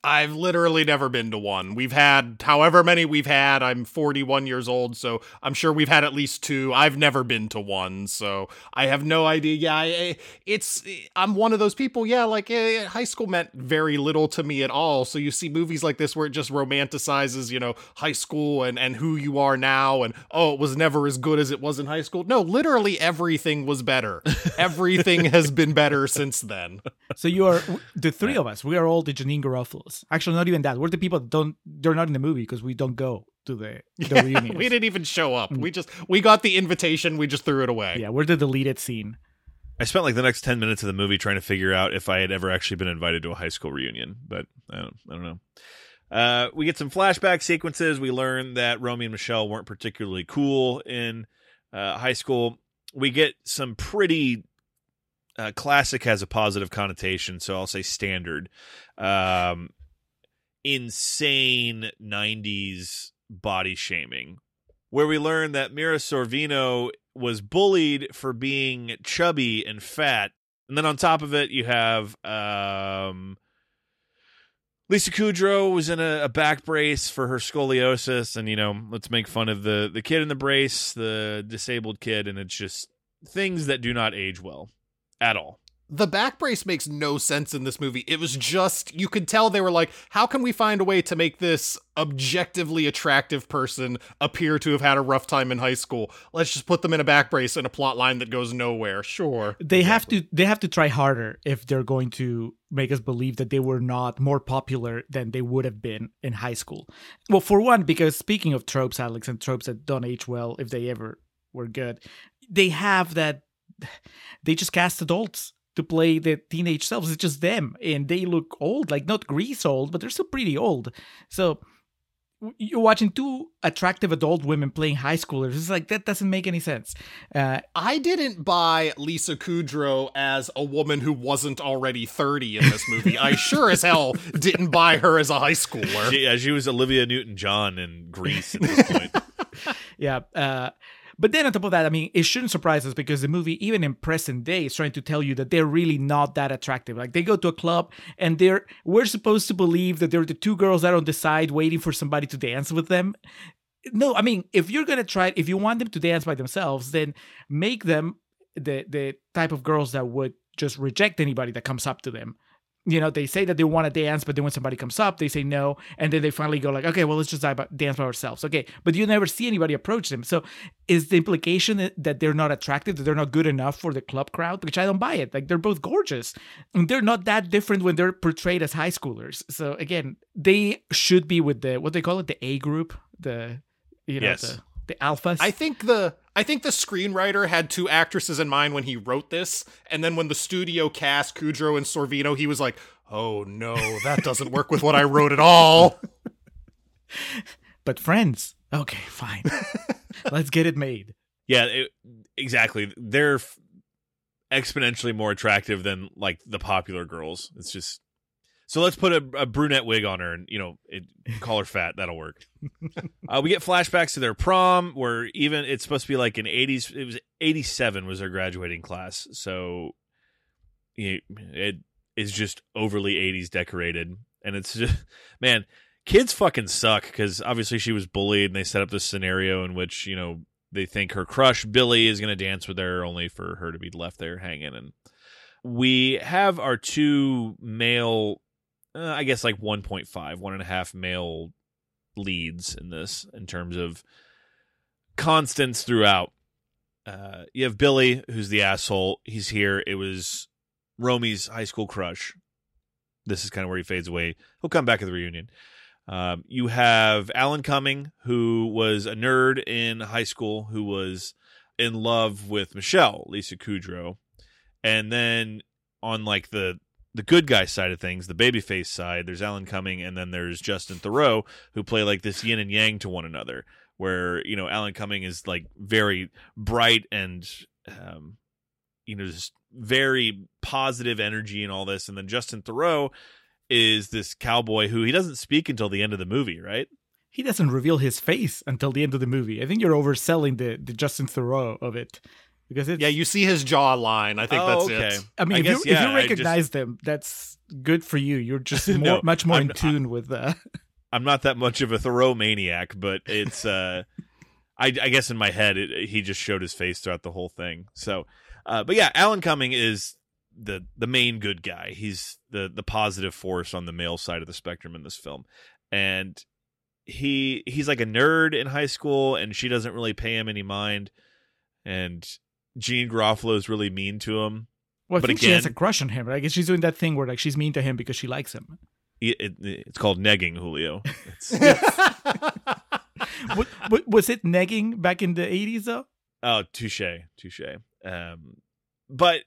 I've literally never been to one. We've had however many we've had. I'm 41 years old, so I'm sure we've had at least two. I've never been to one, so I have no idea. Yeah, I, it's I'm one of those people. Yeah, like eh, high school meant very little to me at all. So you see movies like this where it just romanticizes, you know, high school and and who you are now, and oh, it was never as good as it was in high school. No, literally everything was better. [laughs] everything has been better since then. So you are the three of us. We are all the Janeane Garofalos. Actually, not even that. We're the people that don't. They're not in the movie because we don't go to the the [laughs] reunions. we didn't even show up. We just we got the invitation. We just threw it away. Yeah, we're the deleted scene. i spent like the next 10 minutes of the movie trying to figure out if i had ever actually been invited to a high school reunion but i don't, I don't know uh, we get some flashback sequences we learn that romy and michele weren't particularly cool in uh, high school we get some pretty uh, classic has a positive connotation so i'll say standard um, insane 90s body shaming where we learn that Mira Sorvino was bullied for being chubby and fat. And then on top of it, you have um, Lisa Kudrow was in a, a back brace for her scoliosis, and you know, let's make fun of the the kid in the brace, the disabled kid, and it's just things that do not age well at all. The back brace makes no sense in this movie. It was just you could tell they were like, how can we find a way to make this objectively attractive person appear to have had a rough time in high school? Let's just put them in a back brace and a plot line that goes nowhere. Sure. They have to. They have to try harder if they're going to make us believe that they were not more popular than they would have been in high school. Well, for one, because speaking of tropes, Alex, and tropes that don't age well if they ever were good, they have that. [sighs] They just cast adults to play the teenage selves. It's just them, and they look old, like not Grease old, but they're still pretty old. So you're watching two attractive adult women playing high schoolers. It's like that doesn't make any sense. Uh, I didn't buy Lisa Kudrow as a woman who wasn't already 30 in this movie. I sure as hell didn't buy her as a high schooler. She, yeah, she was Olivia Newton John in Grease at this point. [laughs] yeah. Uh, but then on top of that, I mean, it shouldn't surprise us because the movie, even in present day, is trying to tell you that they're really not that attractive. Like they go to a club and they're we're supposed to believe that they're the two girls that are on the side waiting for somebody to dance with them. No, I mean, if you're gonna try, if you want them to dance by themselves, then make them the the type of girls that would just reject anybody that comes up to them. You know, they say that they want to dance, but then when somebody comes up, they say no, and then they finally go like, okay, well, let's just dance by ourselves. Okay, but you never see anybody approach them. So, is the implication that- that they're not attractive, that they're not good enough for the club crowd? Which I don't buy it. Like they're both gorgeous, and they're not that different when they're portrayed as high schoolers. So again, they should be with the what they call it, the A group, the you know Yes. the the alphas. I think the I think the screenwriter had two actresses in mind when he wrote this, and then when the studio cast Kudrow and Sorvino, he was like, "Oh no, that doesn't work with what I wrote at all." but friends. Okay, fine. [laughs] Let's get it made. Yeah, it, exactly. They're f- exponentially more attractive than like the popular girls. It's just so let's put a, a brunette wig on her and you know it, call her fat. That'll work. [laughs] uh, we get flashbacks to their prom, where even it's supposed to be like an '80s. It was '87 was their graduating class, so you- it is just overly 80s decorated and it's just [laughs] man kids fucking suck because obviously she was bullied and they set up this scenario in which you know they think her crush billy is going to dance with her only for her to be left there hanging and we have our two male uh, i guess like 1.5 one and a half male leads in this in terms of constants throughout uh, you have billy who's the asshole he's here it was Romy's high school crush. This is kind of where he fades away. He'll come back at the reunion. Um, you have Alan Cumming, who was a nerd in high school, who was in love with Michele, Lisa Kudrow, and then on like the the good guy side of things, the babyface side, there's Alan Cumming, and then there's Justin Theroux, who play like this yin and yang to one another. Where you know Alan Cumming is like very bright and um, you know just very positive energy and all this and then justin theroux is this cowboy who he doesn't speak until the end of the movie right He doesn't reveal his face until the end of the movie. I think you're overselling the, the Justin Theroux of it. Because it's Yeah, you see his jawline. I think Oh, that's okay. it. I mean, I if, guess, you, yeah, if you I just- recognize them, that's good for you. You're just [laughs] more, No, much more I'm- in tune with uh i'm not that much of a theroux maniac but it's uh [laughs] I, I guess in my head it, he just showed his face throughout the whole thing so uh but yeah alan cumming is the the main good guy he's the the positive force on the male side of the spectrum in this film and he he's like a nerd in high school and she doesn't really pay him any mind and Janeane Garofalo is really mean to him. Well, I But think she has a crush on him. Right? I guess she's doing that thing where like she's mean to him because she likes him. It, it, it's called negging, Julio. It's, [laughs] [laughs] Wa- wa- was it negging back in the 80s though? oh, touche, touche. Um, but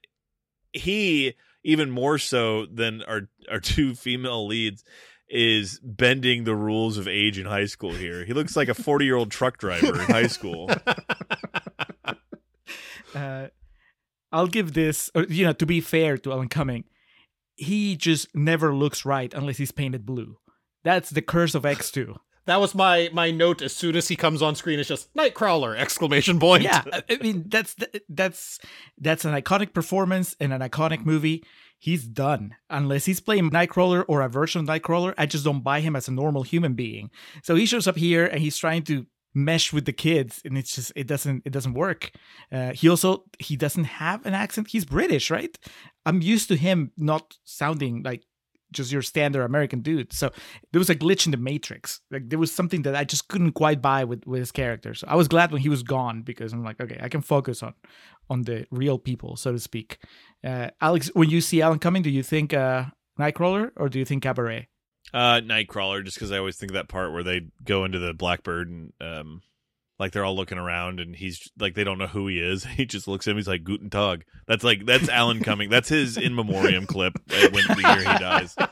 he even more so than our our two [laughs] female leads is bending the rules of age in high school here. He looks like a 40 year old truck driver in high school. Uh, I'll give this, or, you know, to be fair to Alan Cumming, he just never looks right unless he's painted blue. That's the curse of X2. [laughs] That was my my note as soon as he comes on screen. It's just Nightcrawler exclamation point. yeah, I I mean that's that's that's an iconic performance in an iconic movie. He's done unless he's playing Nightcrawler or a version of Nightcrawler. I just don't buy him as a normal human being. So he shows up here and he's trying to mesh with the kids, and it's just it doesn't it doesn't work. Uh, he also he doesn't have an accent. He's British, right? I'm used to him not sounding like just your standard American dude. So there was a glitch in the matrix. Like there was something that I just couldn't quite buy with with his character. So I was glad when he was gone because I'm like, okay, I can focus on on the real people, so to speak. Uh, Alex, when you see Alan Cumming, do you think uh, Nightcrawler or do you think Cabaret? Uh, Nightcrawler, just because I always think of that part where they go into the Blackbird and um, like they're all looking around and he's like they don't know who he is. [laughs] He just looks at him. He's like Guten Tag. That's like that's Alan Cumming. That's his in memoriam clip uh, when the year he dies. [laughs]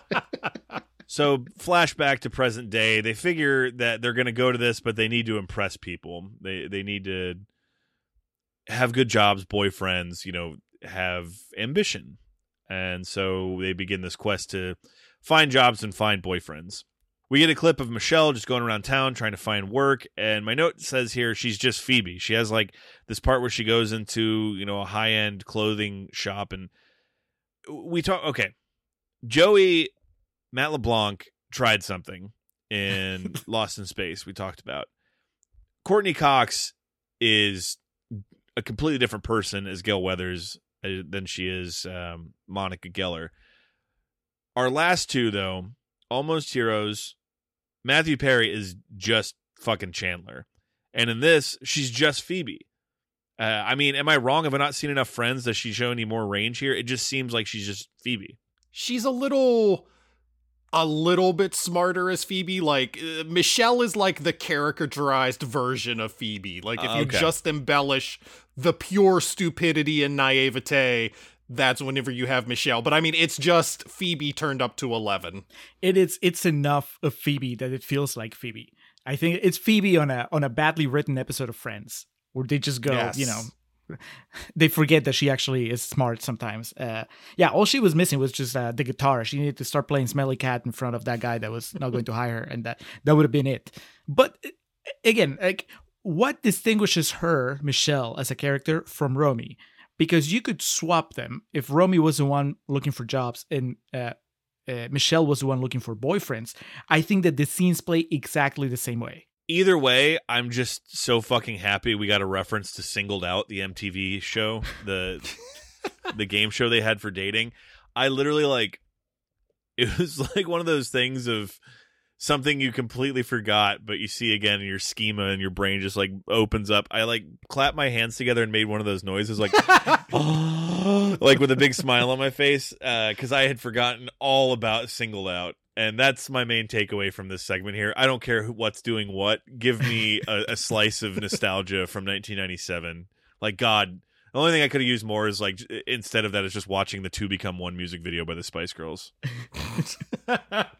So flashback to present day. They figure that they're going to go to this, but they need to impress people. They they need to have good jobs, boyfriends. You know, have ambition, and so they begin this quest to find jobs and find boyfriends. We get a clip of Michele just going around town trying to find work, and my note says here she's just Phoebe. She has like this part where she goes into you know a high end clothing shop, and we talk. Okay, Joey Matt LeBlanc tried something in [laughs] Lost in Space. We talked about Courteney Cox is a completely different person as Gale Weathers uh, than she is um, Monica Geller. Our last two, though, Almost Heroes, Matthew Perry is just fucking Chandler. And in this, she's just Phoebe. Uh, I mean, am I wrong? Have I not seen enough friends? Does she show any more range here? It just seems like she's just Phoebe. she's a little a little bit smarter as Phoebe. Like uh, Michele is like the caricaturized version of Phoebe. Like if Uh, you just embellish the pure stupidity and naivete, that's whenever you have Michele. But I mean, it's just Phoebe turned up to eleven. It is it's enough of Phoebe that it feels like Phoebe. I think it's Phoebe on a on a badly written episode of Friends where they just go, Yes. you know, [laughs] they forget that she actually is smart sometimes. Uh, yeah, all she was missing was just uh, the guitar. She needed to start playing Smelly Cat in front of that guy that was not going to [laughs] hire her, and that that would have been it. But again, like what distinguishes her, Michele, as a character from Romy? Because you could swap them if Romy was the one looking for jobs and uh, uh, Michele was the one looking for boyfriends. I think that the scenes play exactly the same way. Either way, I'm just so fucking happy we got a reference to Singled Out, the MTV show, the [laughs] the game show they had for dating. I literally like it was like one of those things of something you completely forgot but you see again in your schema and your brain just like opens up. I like clapped my hands together and made one of those noises like [laughs] like with a big smile on my face uh cuz I had forgotten all about Singled Out. And that's my main takeaway from this segment here. I don't care who, what's doing what. Give me a, a slice of nostalgia from 1997. Like God, the only thing I could have used more is like instead of that is just watching the two become one music video by the Spice Girls. [laughs]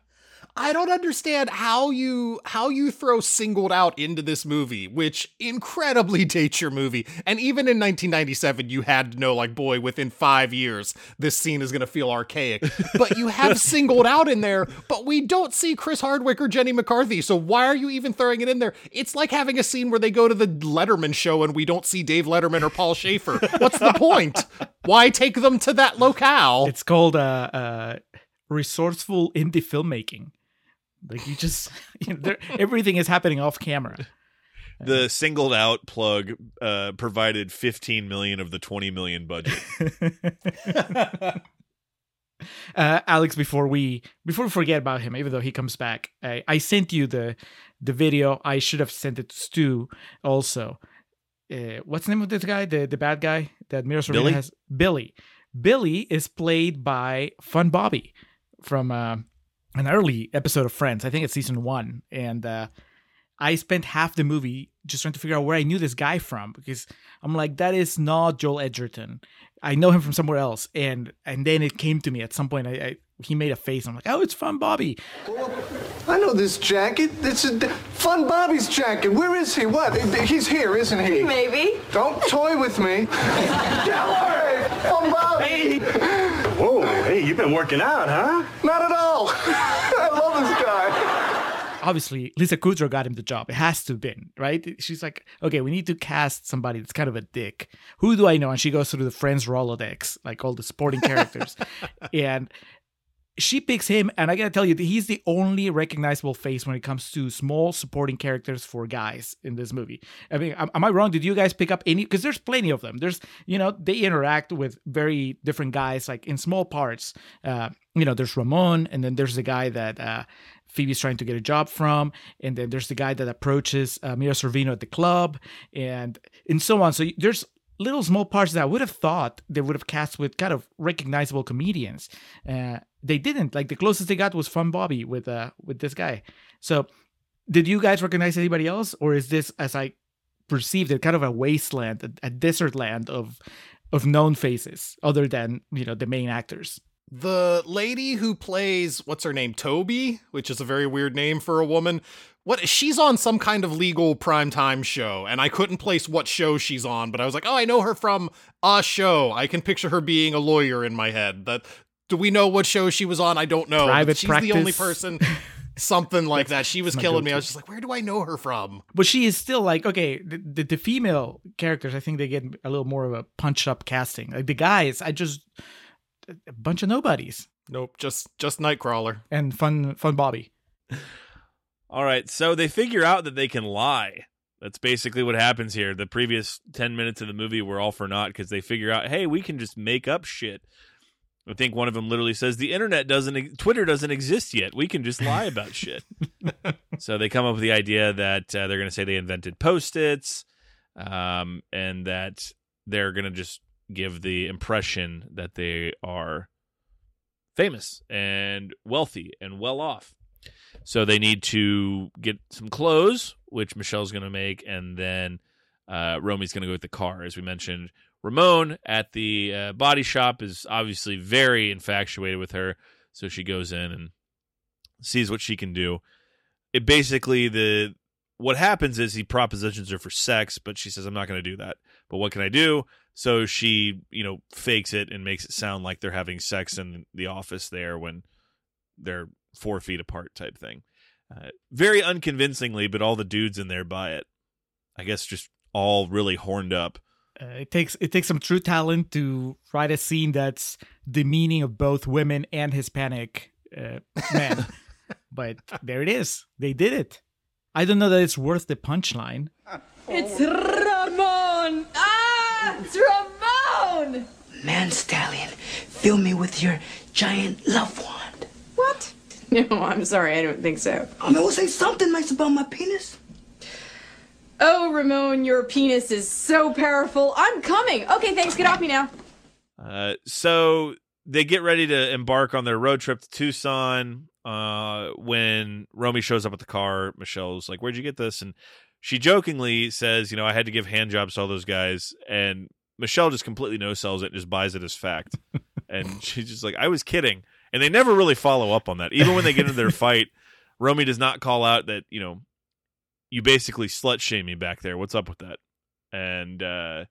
I don't understand how you how you throw singled out into this movie, which incredibly [laughs] dates your movie. And even in 1997, you had to know, like, boy, within five years, this scene is gonna feel archaic. But you have [laughs] singled out in there, but we don't see Chris Hardwick or Jenny McCarthy. So why are you even throwing it in there? It's like having a scene where they go to the Letterman show and we don't see Dave Letterman or Paul Shaffer. What's the point? Why take them to that locale? It's called uh, uh, resourceful indie filmmaking. Like you just, [laughs] you know, everything is happening off camera. [laughs] The singled out plug uh, provided 15 million of the 20 million budget. [laughs] uh, Alex, before we before we forget about him, even though he comes back, I, I sent you the the video. I should have sent it to Stew also. Uh, what's the name of this guy? The the bad guy that Mira Billy? has. Billy. Billy is played by Fun Bobby from uh, an early episode of Friends. I think it's season one, and uh, I spent half the movie just trying to figure out where I knew this guy from because I'm like, that is not Joel Edgerton. I know him from somewhere else, and and then it came to me at some point. I, I he made a face. I'm like, oh, it's Fun Bobby. I know this jacket. It's is Fun Bobby's jacket. Where is he? What? He's here, isn't he? Maybe. Don't toy with me. [laughs] Get away! Fun Bobby! Whoa, hey, you've been working out, huh? Not at all. [laughs] I love this guy. Obviously, Lisa Kudrow got him the job. It has to have been right. She's like, okay, we need to cast somebody that's kind of a dick. Who do I know? And she goes through the Friends Rolodex, like all the sporting characters, [laughs] and she picks him, and I gotta tell you, he's the only recognizable face when it comes to small supporting characters for guys in this movie. I mean, am, am I wrong? Did you guys pick up any? Because there's plenty of them. There's, you know, they interact with very different guys, like in small parts. Uh, you know, there's Ramon, and then there's the guy that uh, Phoebe's trying to get a job from, and then there's the guy that approaches uh, Mira Sorvino at the club, and and so on. So there's little small parts that I would have thought they would have cast with kind of recognizable comedians. Uh, they didn't. Like the closest they got was Fun Bobby with uh with this guy. So did you guys recognize anybody else, or is this as I perceived it kind of a wasteland, a, a desert land of of known faces other than you know the main actors? The lady who plays what's her name toby which is a very weird name for a woman what she's on some kind of legal primetime show and i couldn't place what show she's on but i was like oh i know her from a show. I can picture her being a lawyer in my head. That do we know what show she was on? I don't know she's the only person something like that. She was killing me. I was just like where do i know her from? But she is still like okay. The, the, the female characters, I think they get a little more of a punch up casting. Like the guys, I just a bunch of nobodies nope just just nightcrawler and fun fun Bobby. [laughs] All right, so they figure out that they can lie. That's basically what happens here. The previous 10 minutes of the movie were all for naught because they figure out, hey, we can just make up shit. I think one of them literally says, the internet doesn't, Twitter doesn't exist yet. We can just lie about shit. [laughs] so they come up with the idea that uh, they're going to say they invented post its um, and that they're going to just give the impression that they are famous and wealthy and well off. So they need to get some clothes, which Michele's going to make, and then uh, Romy's going to go with the car. As we mentioned, Ramon at the uh, body shop is obviously very infatuated with her, so she goes in and sees what she can do. It basically the what happens is he propositions her for sex, but she says, "I'm not going to do that." But what can I do? So she, you know, fakes it and makes it sound like they're having sex in the office there when they're four feet apart type thing. Uh, very unconvincingly, but all the dudes in there buy it. I guess just all really horned up. Uh, it takes it takes some true talent to write a scene that's demeaning of both women and Hispanic uh, men. [laughs] but there it is. They did it. I don't know that it's worth the punchline. It's Ramon! It's Ramon! Man Stallion, fill me with your giant love wand. What? [laughs] No, I'm sorry, I don't think so. I mean, we'll say something nice about my penis. Oh, Ramon, your penis is so powerful. I'm coming. Okay, thanks. Get off me now. Uh, so they get ready to embark on their road trip to Tucson. Uh, when Romy shows up at the car, Michele's like, "Where'd you get this?" And she jokingly says, "You know, I had to give hand jobs to all those guys." And Michele just completely no sells it and just buys it as fact. and [laughs] she's just like, "I was kidding." And they never really follow up on that. Even when they get into their [laughs] fight, Romy does not call out that you know you basically slut shame me back there. What's up with that? And uh,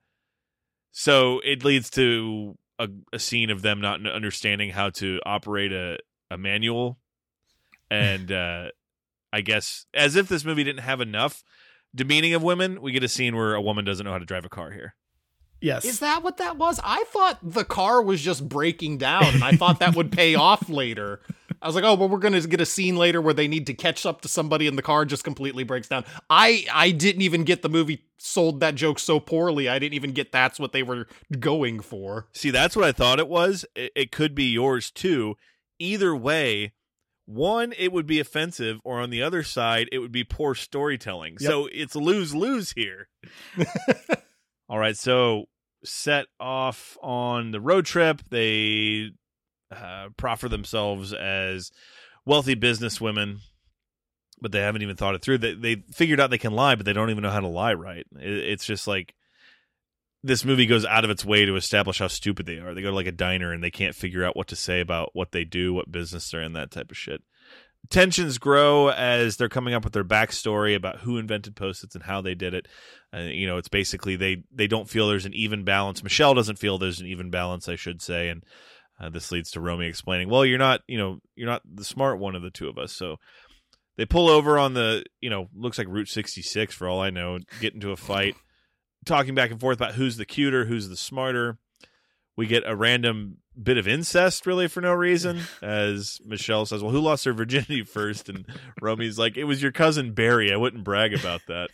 so it leads to a, a scene of them not understanding how to operate a, a manual. And uh, I guess as if this movie didn't have enough demeaning of women, we get a scene where a woman doesn't know how to drive a car here. Yes. Is that what that was? I thought the car was just breaking down, and I thought that would pay off later. I was like, oh, well, we're gonna get a scene later where they need to catch up to somebody, and the car just completely breaks down. I I didn't even get the movie sold that joke so poorly. I didn't even get that's what they were going for. See, that's what I thought it was. It, it could be yours too. Either way, one, it would be offensive, or on the other side, it would be poor storytelling. Yep. So it's lose lose here. [laughs] All right, so set off on the road trip. They uh, proffer themselves as wealthy businesswomen, but they haven't even thought it through. They, they figured out they can lie, but they don't even know how to lie right. It, it's just like this movie goes out of its way to establish how stupid they are. They go to like a diner and they can't figure out what to say about what they do, what business they're in, that type of shit. Tensions grow as they're coming up with their backstory about who invented post-its and how they did it. Uh, you know, it's basically they they don't feel there's an even balance. Michele doesn't feel there's an even balance, I should say, and uh, this leads to Romy explaining, "Well, you're not, you know, you're not the smart one of the two of us." So they pull over on the, you know, looks like Route 66 for all I know, get into a fight, talking back and forth about who's the cuter, who's the smarter. We get a random bit of incest, really, for no reason, [laughs] as Michele says, "Well, who lost their virginity [laughs] first? And Romy's like, "It was your cousin Barry. I wouldn't brag about that."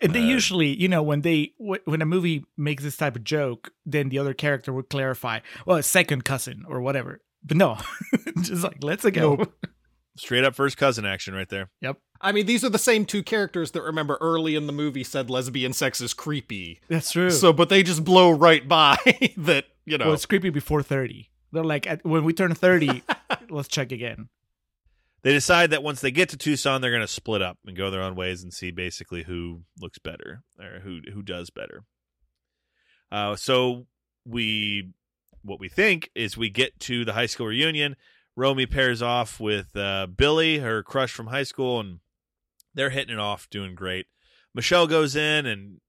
And they Uh, usually, you know, when they when a movie makes this type of joke, then the other character would clarify, well, a second cousin or whatever. But no, [laughs] just like let's go. Nope. Straight up first cousin action right there. Yep, I mean, these are the same two characters that remember early in the movie said lesbian sex is creepy. that's true. So, but they just blow right by [laughs] that, you know. well, it's creepy before thirty. They're like, at, when we turn thirty, [laughs] let's check again. They decide that once they get to Tucson, they're going to split up and go their own ways and see basically who looks better or who who does better. Uh, so we, what we think is we get to the high school reunion. Romy pairs off with uh, Billy, her crush from high school, and they're hitting it off, doing great. Michele goes in and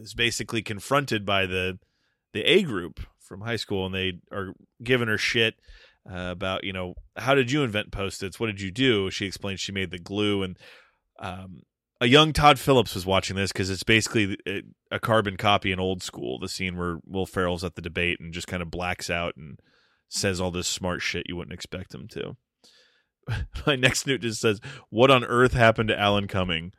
is basically confronted by the the A group from high school, and they are giving her shit uh, about you know how did you invent post-its? What did you do? She explains she made the glue, and um, a young Todd Phillips was watching this because it's basically a, a carbon copy in old school. The scene where Will Ferrell's at the debate and just kind of blacks out and says all this smart shit you wouldn't expect him to. [laughs] My next note just says, "What on earth happened to Alan Cumming?"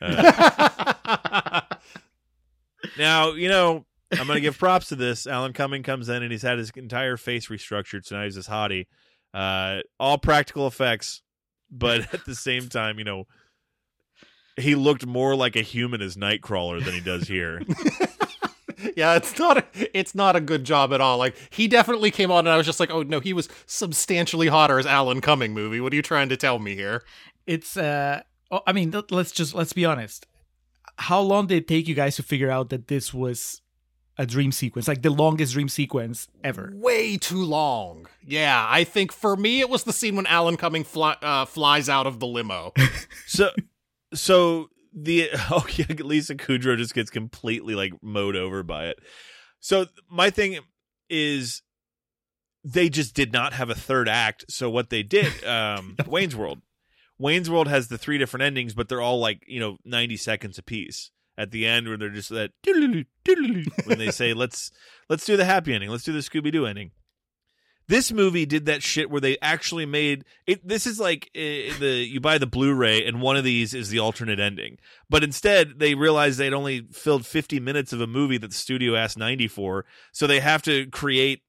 Uh, [laughs] now you know I'm going to give props to this. Alan Cumming comes in and he's had his entire face restructured, so now he's this hottie. Uh, all practical effects, but at the same time, you know, he looked more like a human as Nightcrawler than he does here. [laughs] [laughs] yeah, it's not a, it's not a good job at all. Like he definitely came on and I was just like, "Oh no, he was substantially hotter as Alan Cumming movie. What are you trying to tell me here?" It's uh, oh, I mean, let- let's just let's be honest. How long did it take you guys to figure out that this was a dream sequence, like the longest dream sequence ever? Way too long. Yeah, I think for me it was the scene when Alan Cumming fly, uh, flies out of the limo. [laughs] so, so the [laughs] oh yeah, Lisa Kudrow just gets completely like mowed over by it. So my thing is they just did not have a third act. So what they did, [laughs] um, Wayne's World. Wayne's World has the three different endings, but they're all like you know ninety seconds apiece. at the end where they're just that [laughs] when they say let's let's do the happy ending, let's do the Scooby Doo ending. This movie did that shit where they actually made it. This is like uh, the you buy the Blu-ray and one of these is the alternate ending, but instead they realized they'd only filled 50 minutes of a movie that the studio asked 90 for, so they have to create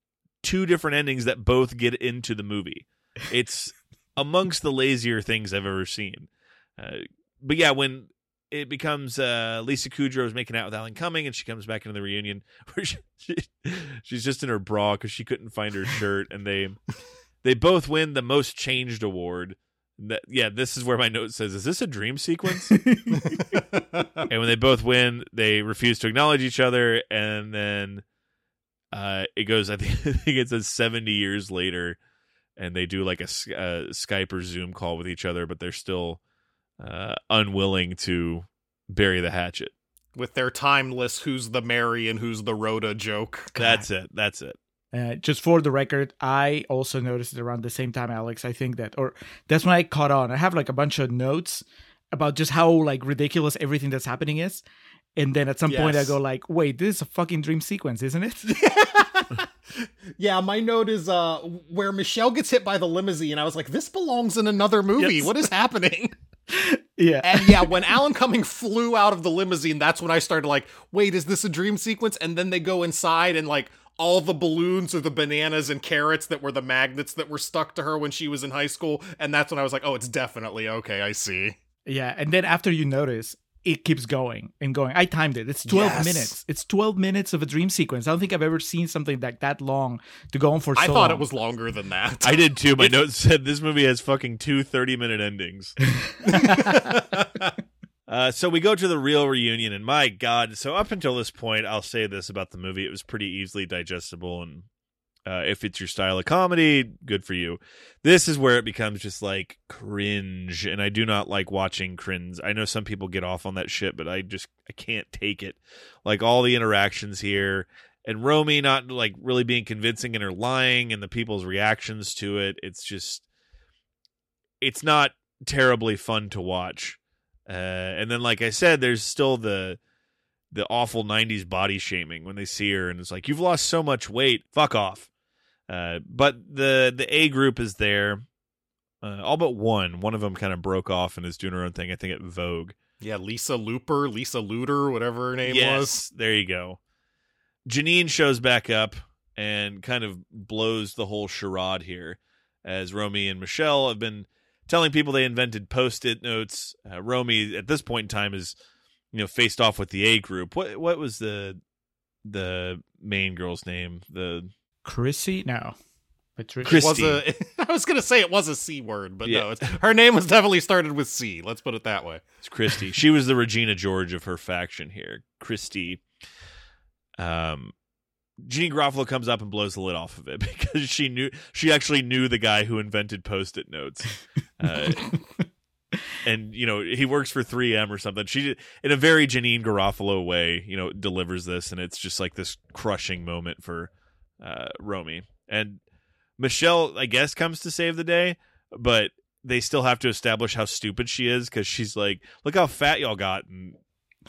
two different endings that both get into the movie. It's amongst the lazier things I've ever seen. Uh, but yeah, when it becomes uh, Lisa Kudrow is making out with Alan Cumming, and she comes back into the reunion [laughs] where she, she, she's just in her bra because she couldn't find her shirt, and they [laughs] they both win the most changed award. That, yeah, this is where my note says, "Is this a dream sequence?" [laughs] and when they both win, they refuse to acknowledge each other, and then uh, it goes. I think, I think it says seventy years later, and they do like a uh Skype or Zoom call with each other, but they're still uh, unwilling to bury the hatchet. With their timeless "Who's the Mary and Who's the Rhoda" joke. [laughs] That's it. That's it. Uh, just for the record, I also noticed it around the same time, Alex. I think that, or that's when I caught on. I have like a bunch of notes about just how like ridiculous everything that's happening is, and then at some point I go like, "Wait, this is a fucking dream sequence, isn't it?" [laughs] Yeah, my note is uh where Michele gets hit by the limousine. And I was like, this belongs in another movie. Yes. What is happening? [laughs] yeah, And yeah, when Alan Cumming flew out of the limousine, that's when I started like, wait, is this a dream sequence? And then they go inside and like all the balloons or the bananas and carrots that were the magnets that were stuck to her when she was in high school. And that's when I was like, oh, it's definitely okay. I see. yeah. And then after you notice, it keeps going and going. I timed it. It's twelve Yes. minutes. It's twelve minutes of a dream sequence. I don't think I've ever seen something like that long to go on for. I so thought long. it was longer than that. I did too. My notes said this movie has fucking two 30 minute endings. [laughs] [laughs] uh, so we go to the real reunion, and my God. So up until this point, I'll say this about the movie: it was pretty easily digestible, and uh, if it's your style of comedy, good for you. This is where it becomes just like cringe, and I do not like watching cringe. I know some people get off on that shit, but I just I can't take it. Like all the interactions here, and Romy not like really being convincing in her lying, and the people's reactions to it. It's just it's not terribly fun to watch. Uh, and then, like I said, there's still the the awful '90s body shaming when they see her, and it's like you've lost so much weight. Fuck off. Uh, but the the A group is there, uh, all but one. One of them kind of broke off and is doing her own thing. I think at Vogue. Yeah, Lisa Looper, Lisa Luter, whatever her name yes, was. there you go. Janeane shows back up and kind of blows the whole charade here, as Romy and Michele have been telling people they invented post-it notes. Uh, Romy, at this point in time, is you know faced off with the A group. What what was the the main girl's name? The Chrissy. No, Patricia. Christy. Was a, [laughs] I was gonna say it was a C word, but Yeah. no, it's, her name was definitely started with C. Let's put it that way. It's Christy. she was the Regina George of her faction here. Christy. Um, Janeane Garofalo comes up and blows the lid off of it [laughs] because she knew she actually knew the guy who invented post-it notes. [laughs] Uh, and you know he works for 3M or something. She, in a very Janeane Garofalo way, you know, delivers this, and it's just like this crushing moment for uh, Romy and Michele. I guess comes to save the day, but they still have to establish how stupid she is because she's like, "Look how fat y'all got," and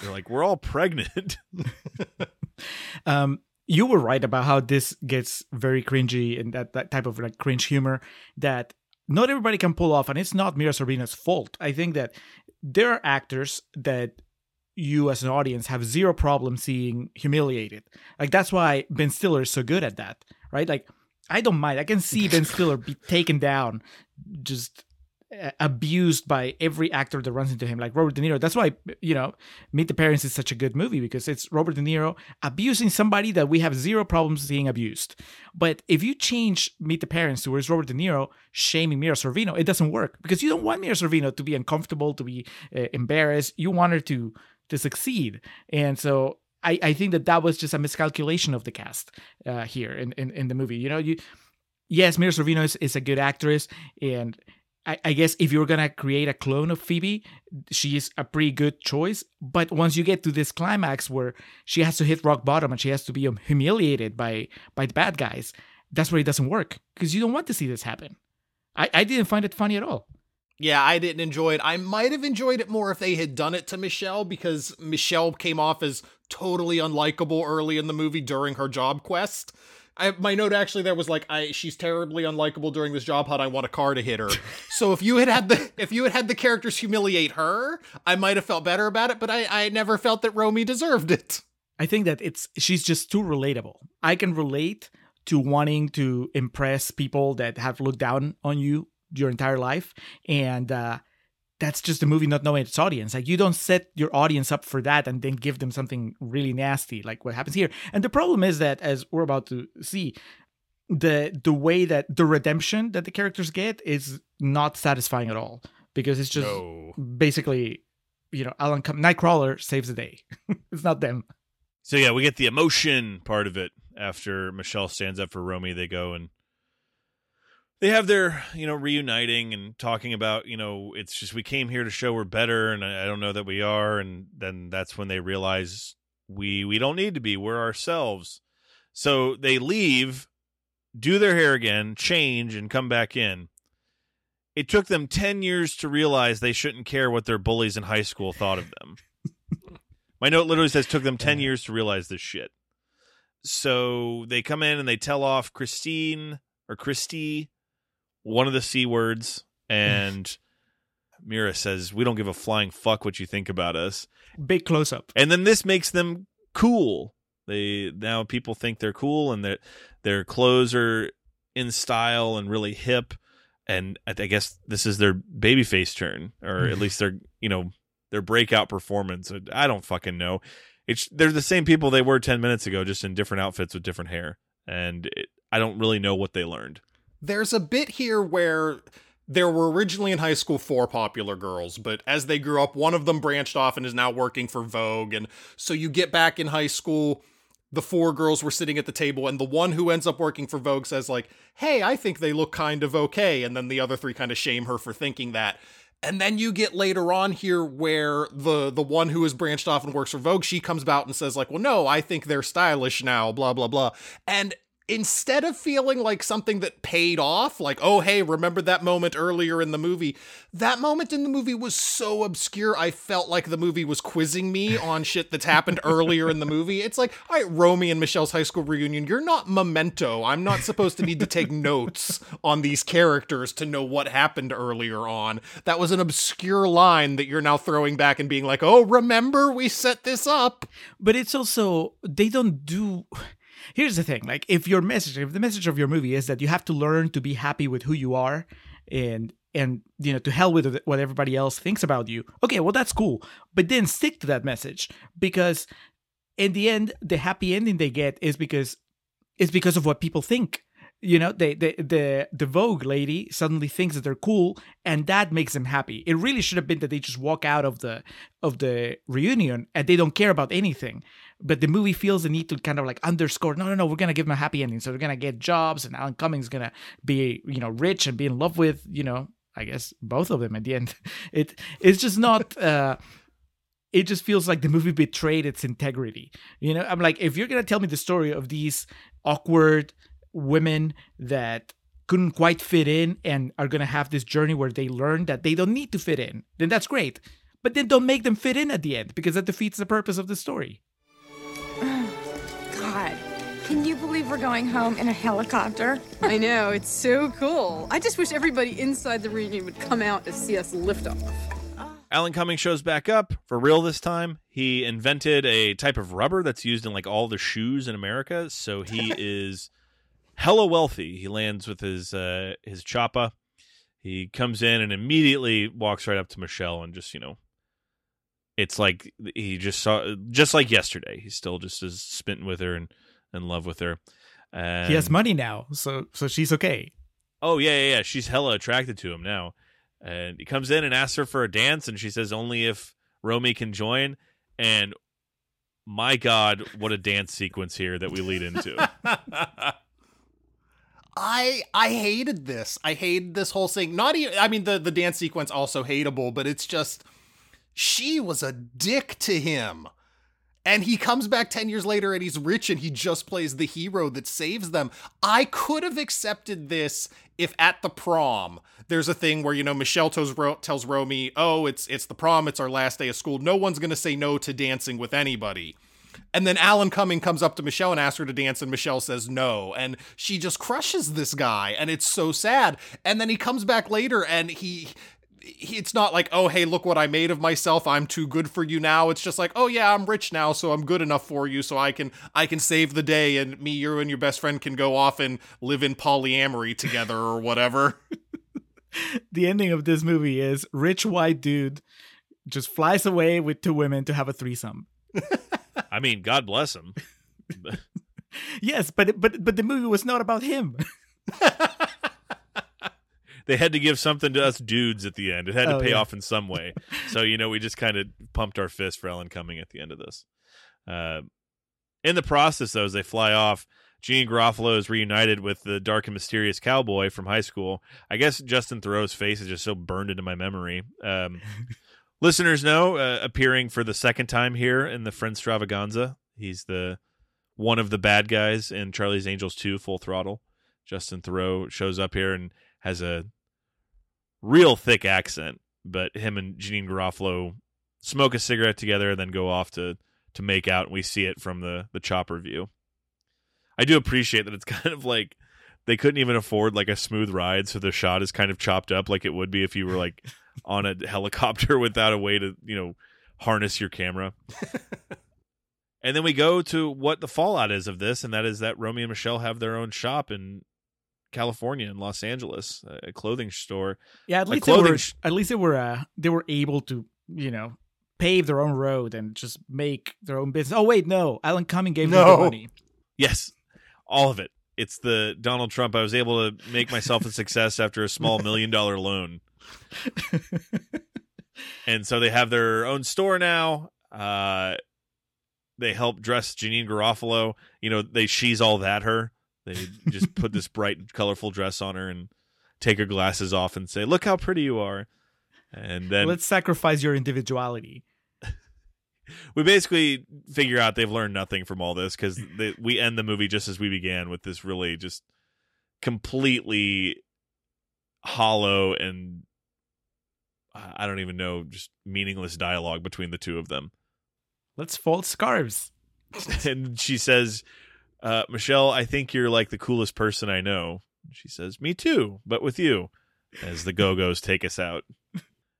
they're like, "We're all pregnant." [laughs] um you were right about how this gets very cringy and that, that type of like cringe humor that not everybody can pull off and it's not mira sorvino's fault i think that there are actors that you as an audience have zero problem seeing humiliated. Like that's why ben stiller is so good at that right? Like i don't mind. I can see ben [laughs] stiller be taken down just uh, abused by every actor that runs into him like robert de niro. That's why you know meet the parents is such a good movie because it's robert de niro abusing somebody that we have zero problems seeing abused. But if you change meet the parents to where it's robert de niro shaming mira sorvino it doesn't work because you don't want mira sorvino to be uncomfortable to be uh, embarrassed. You want her to to succeed and so I, I think that that was just a miscalculation of the cast uh, here in, in, in the movie. You know, you yes, Mira Sorvino is, is a good actress, and I, I guess if you're gonna create a clone of Phoebe, she is a pretty good choice. But once you get to this climax where she has to hit rock bottom and she has to be um, humiliated by by the bad guys, that's where it doesn't work because you don't want to see this happen. I, I didn't find it funny at all. Yeah, I didn't enjoy it. I might have enjoyed it more if they had done it to Michele because Michele came off as totally unlikable early in the movie during her job quest. I, my note actually there was like, I she's terribly unlikable during this job hunt. I want a car to hit her. [laughs] so if you had had the if you had had the characters humiliate her, I might have felt better about it. But I I never felt that Romy deserved it. I think that it's she's just too relatable. I can relate to wanting to impress people that have looked down on you your entire life, and uh, that's just a movie not knowing its audience. Like you don't set your audience up for that and then give them something really nasty, like what happens here. And the problem is that, as we're about to see, the the way that the redemption that the characters get is not satisfying at all because it's just No. basically, you know, Alan Com- Nightcrawler saves the day. [laughs] it's not them. So yeah, we get the emotion part of it. After Michele stands up for Romy, they go and they have their, you know, reuniting and talking about, you know, it's just we came here to show we're better, and I, I don't know that we are. And then that's when they realize we we don't need to be. We're ourselves. So they leave, do their hair again, change, and come back in. It took them ten years to realize they shouldn't care what their bullies in high school thought of them. [laughs] My note literally says took them 10 years to realize this shit. So they come in and they tell off Christine or Christy, one of the C words, [laughs] and Mira says, We don't give a flying fuck what you think about us. Big close up. And then this makes them cool. They now people think they're cool and that their clothes are in style and really hip. And I I guess this is their babyface turn, or at [laughs] least their you know their breakout performance. I don't fucking know. It's they're the same people they were ten minutes ago, just in different outfits with different hair, and it, I don't really know what they learned. There's a bit here where there were originally in high school four popular girls, but as they grew up, one of them branched off and is now working for Vogue. And so you get back in high school, the four girls were sitting at the table, and the one who ends up working for Vogue says, like, hey, I think they look kind of okay. And then the other three kind of shame her for thinking that. And then you get later on here where the the one who has branched off and works for Vogue, she comes out and says like, "Well, no, I think they're stylish now." Blah blah blah. And instead of feeling like something that paid off, like, "Oh, hey, remember that moment earlier in the movie?" That moment in the movie was so obscure. I felt like the movie was quizzing me on [laughs] shit that's happened earlier in the movie. It's like, "All right, Romy and Michele's high school reunion. You're not Memento. I'm not supposed to need to take [laughs] notes on these characters to know what happened earlier on." That was an obscure line that you're now throwing back and being like, "Oh, remember we set this up." But it's also they don't do here's the thing like if your message if the message of your movie is that you have to learn to be happy with who you are and and you know to hell with what everybody else thinks about you okay well that's cool. But then stick to that message because in the end the happy ending they get is because it's because of what people think. You know they, the the the vogue lady suddenly thinks that they're cool and that makes them happy. It really should have been that they just walk out of the of the reunion and they don't care about anything but the movie feels the need to kind of like underscore no no no we're gonna give them a happy ending so they're gonna get jobs and alan cummings gonna be you know rich and be in love with you know i guess both of them at the end [laughs] it it's just not [laughs] uh it just feels like the movie betrayed its integrity you know i'm like if you're gonna tell me the story of these awkward women that couldn't quite fit in and are to have this journey where they learn that they don't need to fit in, then that's great. But then don't make them fit in at the end because that defeats the purpose of the story. God, can you believe we're going home in a helicopter? I know, it's so cool. I just wish everybody inside the reunion would come out to see us lift off. Alan Cummings shows back up for real this time. He invented a type of rubber that's used in like all the shoes in America. So he [laughs] is hella wealthy. He lands with his uh, his choppa. He comes in and immediately walks right up to Michele and just you know, it's like he just saw just like yesterday. He's still just as spitting with her and in love with her. And he has money now, so so she's okay. Oh yeah, yeah, yeah. She's hella attracted to him now. And he comes in and asks her for a dance, and she says only if Romy can join. And my God, what a dance sequence here that we lead into. [laughs] I I hated this. I hated this whole thing. Not even I mean the the dance sequence also hateable, but it's just she was a dick to him. And he comes back 10 years later and he's rich and he just plays the hero that saves them. I could have accepted this if at the prom there's a thing where you know Michele tells, Ro- tells Romy, "Oh, it's it's the prom, it's our last day of school. No one's going to say no to dancing with anybody." And then Alan Cumming comes up to Michele and asks her to dance, and Michele says no. And she just crushes this guy, and it's so sad. And then he comes back later and he. He- It's not like, oh, hey, look what I made of myself. I'm too good for you now. It's just like, oh yeah, I'm rich now, so I'm good enough for you, so I can I can save the day, and me, you, and your best friend can go off and live in polyamory together or whatever. [laughs] The ending of this movie is rich white dude just flies away with two women to have a threesome. [laughs] I mean, God bless him. [laughs] Yes, but but but the movie was not about him. They had to give something to us dudes at the end. It had to Oh, pay yeah. off in some way. [laughs] So you know, we just kind of pumped our fist for Alan Cumming at the end of this. Uh, in the process, though, as they fly off, Janeane Garofalo is reunited with the dark and mysterious cowboy from high school. I guess Justin Theroux's face is just so burned into my memory. Um, [laughs] listeners know, uh, appearing for the second time here in the Friendstravaganza. He's the one of the bad guys in Charlie's Angels 2 Full Throttle. Justin Theroux shows up here and has a real thick accent, but him and Janeane Garofalo smoke a cigarette together and then go off to to make out and we see it from the the chopper view. I do appreciate that it's [laughs] kind of like they couldn't even afford like a smooth ride, so the shot is kind of chopped up like it would be if you were like [laughs] on a helicopter [laughs] without a way to, you know, harness your camera. and then we go to what the fallout is of this, and that is that Romy and Michele have their own shop in California in Los Angeles, a clothing store. Yeah, at least they were at least they were uh, they were able to you know pave their own road and just make their own business. Oh wait, no, Alan Cumming gave them the money. Yes, all of it. It's the Donald Trump. I was able to make myself a success after a small million dollar loan. [laughs] and so they have their own store now. Uh, they help dress Janeane Garofalo. You know, they she's all that her. They just put this bright, [laughs] colorful dress on her and take her glasses off and say, "Look how pretty you are." And then Let's sacrifice your individuality. [laughs] we basically figure out they've learned nothing from all this because we end the movie just as we began with this really just completely hollow and I don't even know, just meaningless dialogue between the two of them. Let's fold scarves. [laughs] and she says, uh, Michele, I think you're like the coolest person I know. She says, Me too, but with you. As the Go Go's take us out.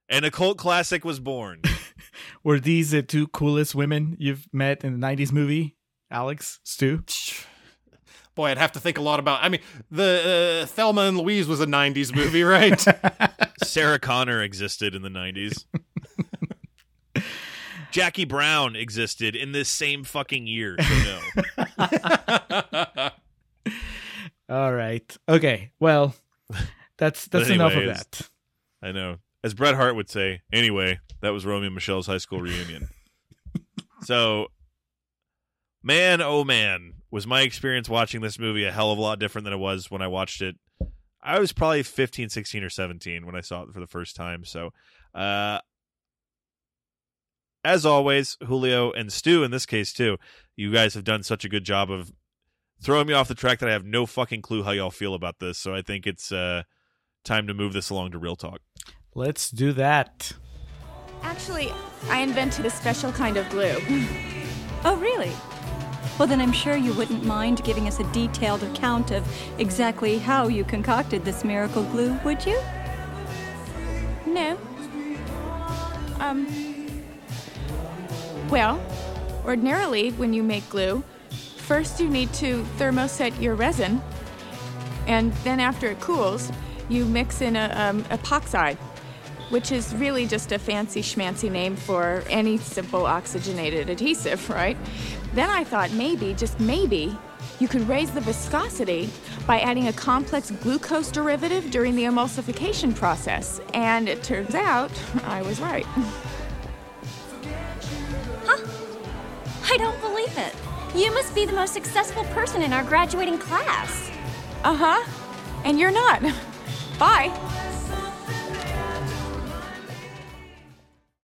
And a cult classic was born. [laughs] Were these the two coolest women you've met in the '90s movie, Alex, Stew? Boy, I'd have to think a lot about. I mean, the uh, Thelma and Louise was a '90s movie, right? [laughs] Sarah Connor existed in the 90s. Jackie Brown existed in this same fucking year. So no. [laughs] All right. Okay. Well, that's [laughs] that's enough of that. I know. As Bret Hart would say, anyway, that was Romy and Michele's high school reunion. [laughs] so, man, oh man, was my experience watching this movie a hell of a lot different than it was when I watched it. I was probably 15, 16, or 17 when I saw it for the first time. So, uh, as always, Julio and Stew, in this case too, you guys have done such a good job of throwing me off the track that I have no fucking clue how y'all feel about this. So I think it's uh, time to move this along to real talk. Let's do that. Actually, I invented a special kind of glue. [laughs] Oh, really? Well, then I'm sure you wouldn't mind giving us a detailed account of exactly how you concocted this miracle glue, would you? No. Um. Well, ordinarily, when you make glue, first you need to thermoset your resin, and then after it cools, you mix in a um, epoxide, which is really just a fancy schmancy name for any simple oxygenated adhesive, right? Then I thought maybe, just maybe, you could raise the viscosity by adding a complex glucose derivative during the emulsification process. And it turns out I was right. [laughs] I don't believe it. You must be the most successful person in our graduating class. Uh huh. And you're not. Bye.